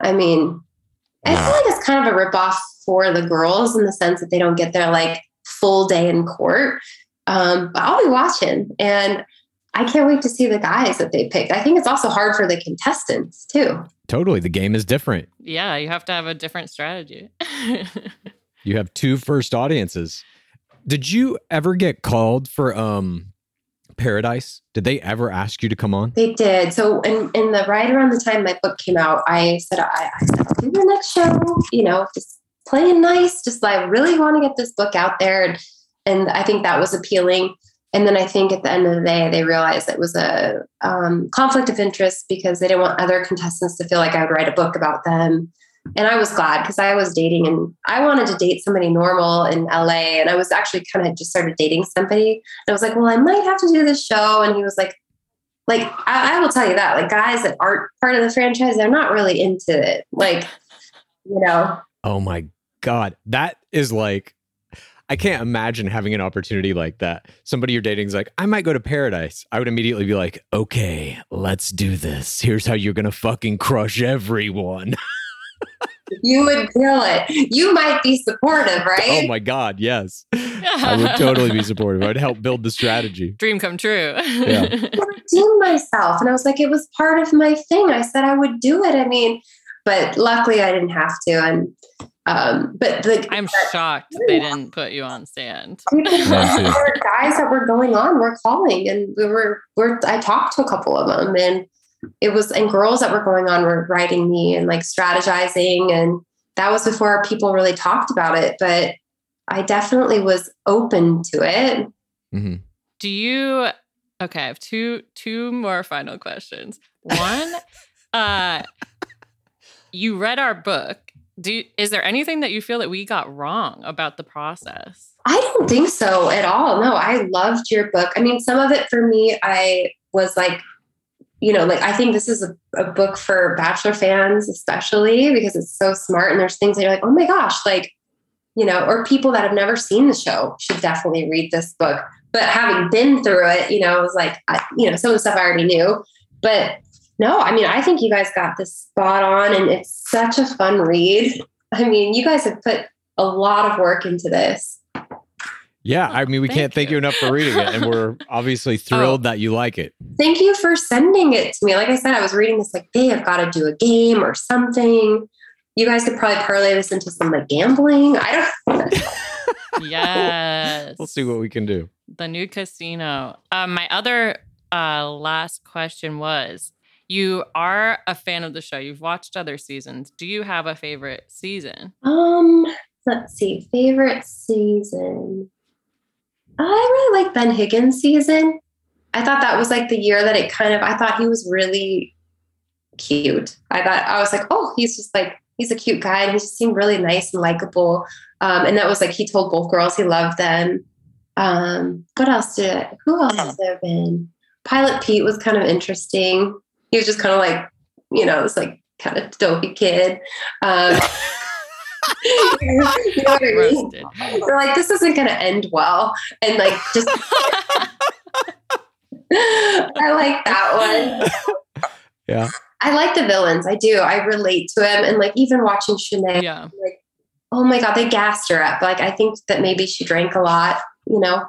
I mean, I feel like it's kind of a ripoff for the girls in the sense that they don't get their like full day in court. Um, but I'll be watching and I can't wait to see the guys that they picked. I think it's also hard for the contestants too. Totally. The game is different. Yeah, you have to have a different strategy. *laughs* You have two first audiences. Did you ever get called for um Paradise? Did they ever ask you to come on? They did. So in, in the right around the time my book came out, I said, I, I said, do the next show, you know, just playing nice, just like really want to get this book out there. And, and I think that was appealing. And then I think at the end of the day, they realized it was a um, conflict of interest because they didn't want other contestants to feel like I would write a book about them. And I was glad because I was dating and I wanted to date somebody normal in LA. And I was actually kind of just started dating somebody. And I was like, well, I might have to do this show. And he was like, like, I, I will tell you that, like, guys that aren't part of the franchise, they're not really into it. Like, you know, Oh my God. That is like, I can't imagine having an opportunity like that. Somebody you're dating is like, I might go to paradise. I would immediately be like, okay, let's do this. Here's how you're going to fucking crush everyone. *laughs* you would kill it. You might be supportive, right? oh my God. Yes. I would *laughs* totally be supportive. I'd help build the strategy. Dream come true. Yeah. *laughs* redeem myself. And I was like, it was part of my thing. I said I would do it. I mean, but luckily I didn't have to. And um, but the I'm shocked they didn't put you on stand. *laughs* people, there were guys that were going on, were calling, and we were we're I talked to a couple of them, and it was and girls that were going on were writing me and like strategizing, and that was before people really talked about it. But I definitely was open to it. hmm Do you okay, I have two two more final questions. One, *laughs* uh you read our book. Do is there anything that you feel that we got wrong about the process? I don't think so at all. No, I loved your book. I mean, some of it for me, I was like, you know, like I think this is a, a book for Bachelor fans, especially because it's so smart and there's things that you're like, oh my gosh, like, you know, or people that have never seen the show should definitely read this book. But having been through it, you know, I was like, I, you know, some of the stuff I already knew. But no, I mean, I think you guys got this spot on and it's such a fun read. *laughs* I mean, you guys have put a lot of work into this. Yeah. Oh, I mean, we thank can't thank you. you enough for reading it. And we're *laughs* obviously thrilled that you like it. Thank you for sending it to me. Like I said, I was reading this like, they have got to do a game or something. You guys could probably parlay this into some like gambling. I don't. *laughs* Yes. We'll see what we can do. the new casino. Um, my other uh, last question was you are a fan of the show. You've watched other seasons. Do you have a favorite season? Um, let's see. Favorite season. I really like Ben Higgins' season. I thought that was like the year that it kind of. I thought he was really cute. I thought I was like, oh, he's just like he's a cute guy, and he just seemed really nice and likable. Um, and that was like he told both girls he loved them. Um, what else did? Who else has there been? Pilot Pete was kind of interesting. He was just kind of like, you know, this like kind of dopey kid. Um, *laughs* *laughs* you know what I mean? Roasted. They're like, this isn't going to end well. And like, just, *laughs* I like that one. Yeah. I like the villains. I do. I relate to him. And like, even watching Shanae, Yeah. like, oh my God, they gassed her up. Like, I think that maybe she drank a lot, you know?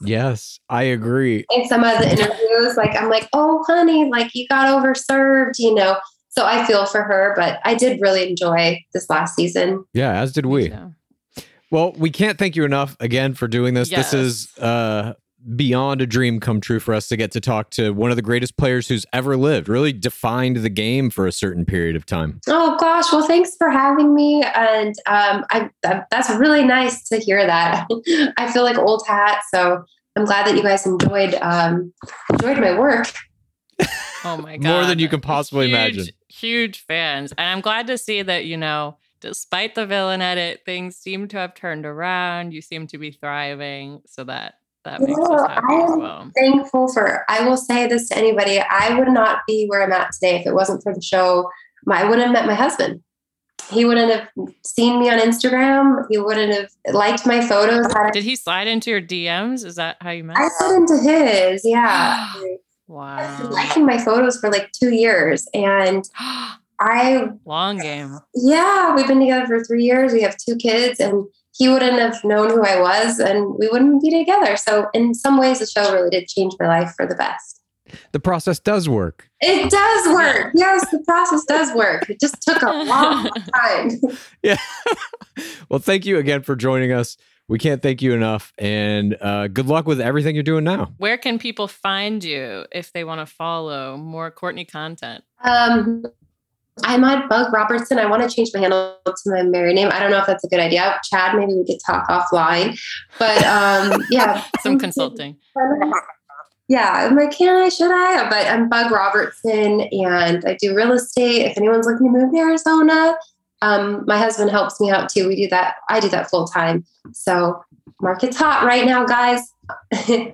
Yes, I agree. In some of the interviews, like, I'm like, oh, honey, like, you got overserved, you know? So I feel for her, but I did really enjoy this last season. Yeah, as did we. So, Well, we can't thank you enough again for doing this. Yes. This is uh, beyond a dream come true for us to get to talk to one of the greatest players who's ever lived, really defined the game for a certain period of time. Oh gosh, well, thanks for having me, and um, I that, that's really nice to hear that. *laughs* I feel like old hat, so I'm glad that you guys enjoyed um, enjoyed my work. oh my god. *laughs* More than you can possibly huge, imagine. Huge fans. And I'm glad to see that, you know, despite the villain edit, things seem to have turned around. You seem to be thriving. So that that makes us happy I'm well. thankful for I will say this to anybody. I would not be where I'm at today if it wasn't for the show. My, I wouldn't have met my husband. He wouldn't have seen me on Instagram. He wouldn't have liked my photos. Did he slide into your DMs? Is that how you met? I slid into his, yeah. *gasps* I've been liking my photos for like two years. And *gasps* I Long game. Yeah, we've been together for three years. We have two kids, and he wouldn't have known who I was, and we wouldn't be together. So, in some ways, the show really did change my life for the best. The process does work. It does work. Yes, the process does work. It just took a long *laughs* time. Yeah. *laughs* well, thank you again for joining us. We can't thank you enough. And uh, good luck with everything you're doing now. Where can people find you if they want to follow more Courtney content? Um, I'm on Bug Robertson. I want to change my handle to my married name. I don't know if that's a good idea. Chad, maybe we could talk offline. But um, yeah, *laughs* Some consulting. Yeah, I'm like, can I? Should I? But I'm Bug Robertson, and I do real estate. If anyone's looking to move to Arizona, um, my husband helps me out too. We do that. I do that full time. So market's hot right now, guys. *laughs*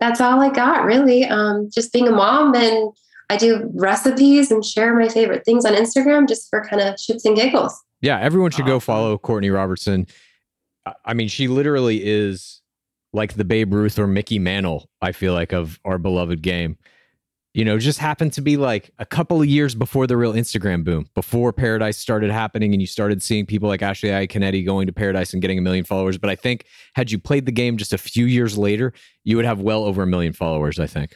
That's all I got, really. Um, just being a mom, and I do recipes and share my favorite things on Instagram, just for kind of shits and giggles. Yeah, everyone should go follow Courtney Robertson. I- I mean, she literally is like the Babe Ruth or Mickey Mantle, I feel like, of our beloved game. You know, just happened to be like a couple of years before the real Instagram boom, before Paradise started happening and you started seeing people like Ashley Iaconetti going to Paradise and getting a million followers. But I think had you played the game just a few years later, you would have well over a million followers, I think.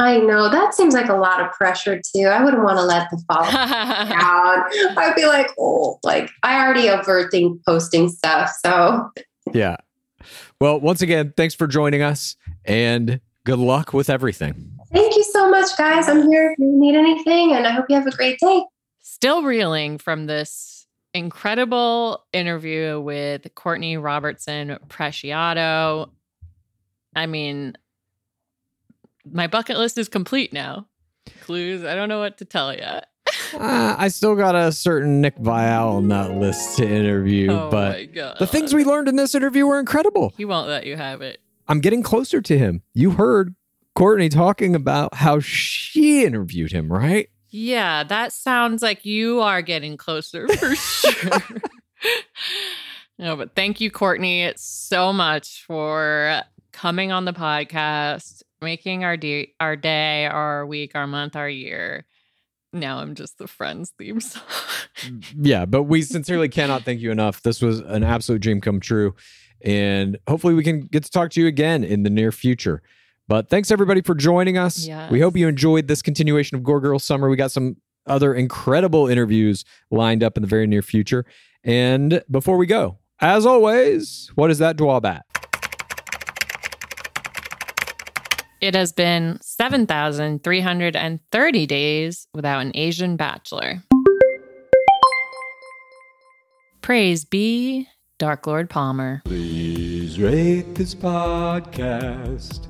I know that seems like a lot of pressure too. I wouldn't want to let the follow *laughs* down. I'd be like, oh, like I already overthink posting stuff. So Yeah. Well, once again, thanks for joining us and good luck with everything. Thank you so much, guys. I'm here if you need anything, and I hope you have a great day. Still reeling from this incredible interview with Courtney Robertson Preciado. I mean, my bucket list is complete now. Clues, I don't know what to tell you. *laughs* Uh, I still got a certain Nick Viall on that list to interview, oh but the things we learned in this interview were incredible. he won't let you have it. I'm getting closer to him. You heard Courtney talking about how she interviewed him, right? Yeah, that sounds like you are getting closer for *laughs* sure. *laughs* no, but thank you, Courtney, so much for coming on the podcast, making our day, our day, our week, our month, our year. Now I'm just the Friends theme *laughs* song. Mm, yeah, but we sincerely cannot thank you enough. This was an absolute dream come true. And hopefully we can get to talk to you again in the near future. But thanks everybody for joining us. Yes. We hope you enjoyed this continuation of Gore Girl Summer. We got some other incredible interviews lined up in the very near future. And before we go, as always, what is that Dwabat? It has been 7,330 days without an Asian bachelor. Praise be Dark Lord Palmer. Please rate this podcast.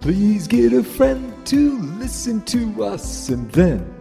Please get a friend to listen to us and then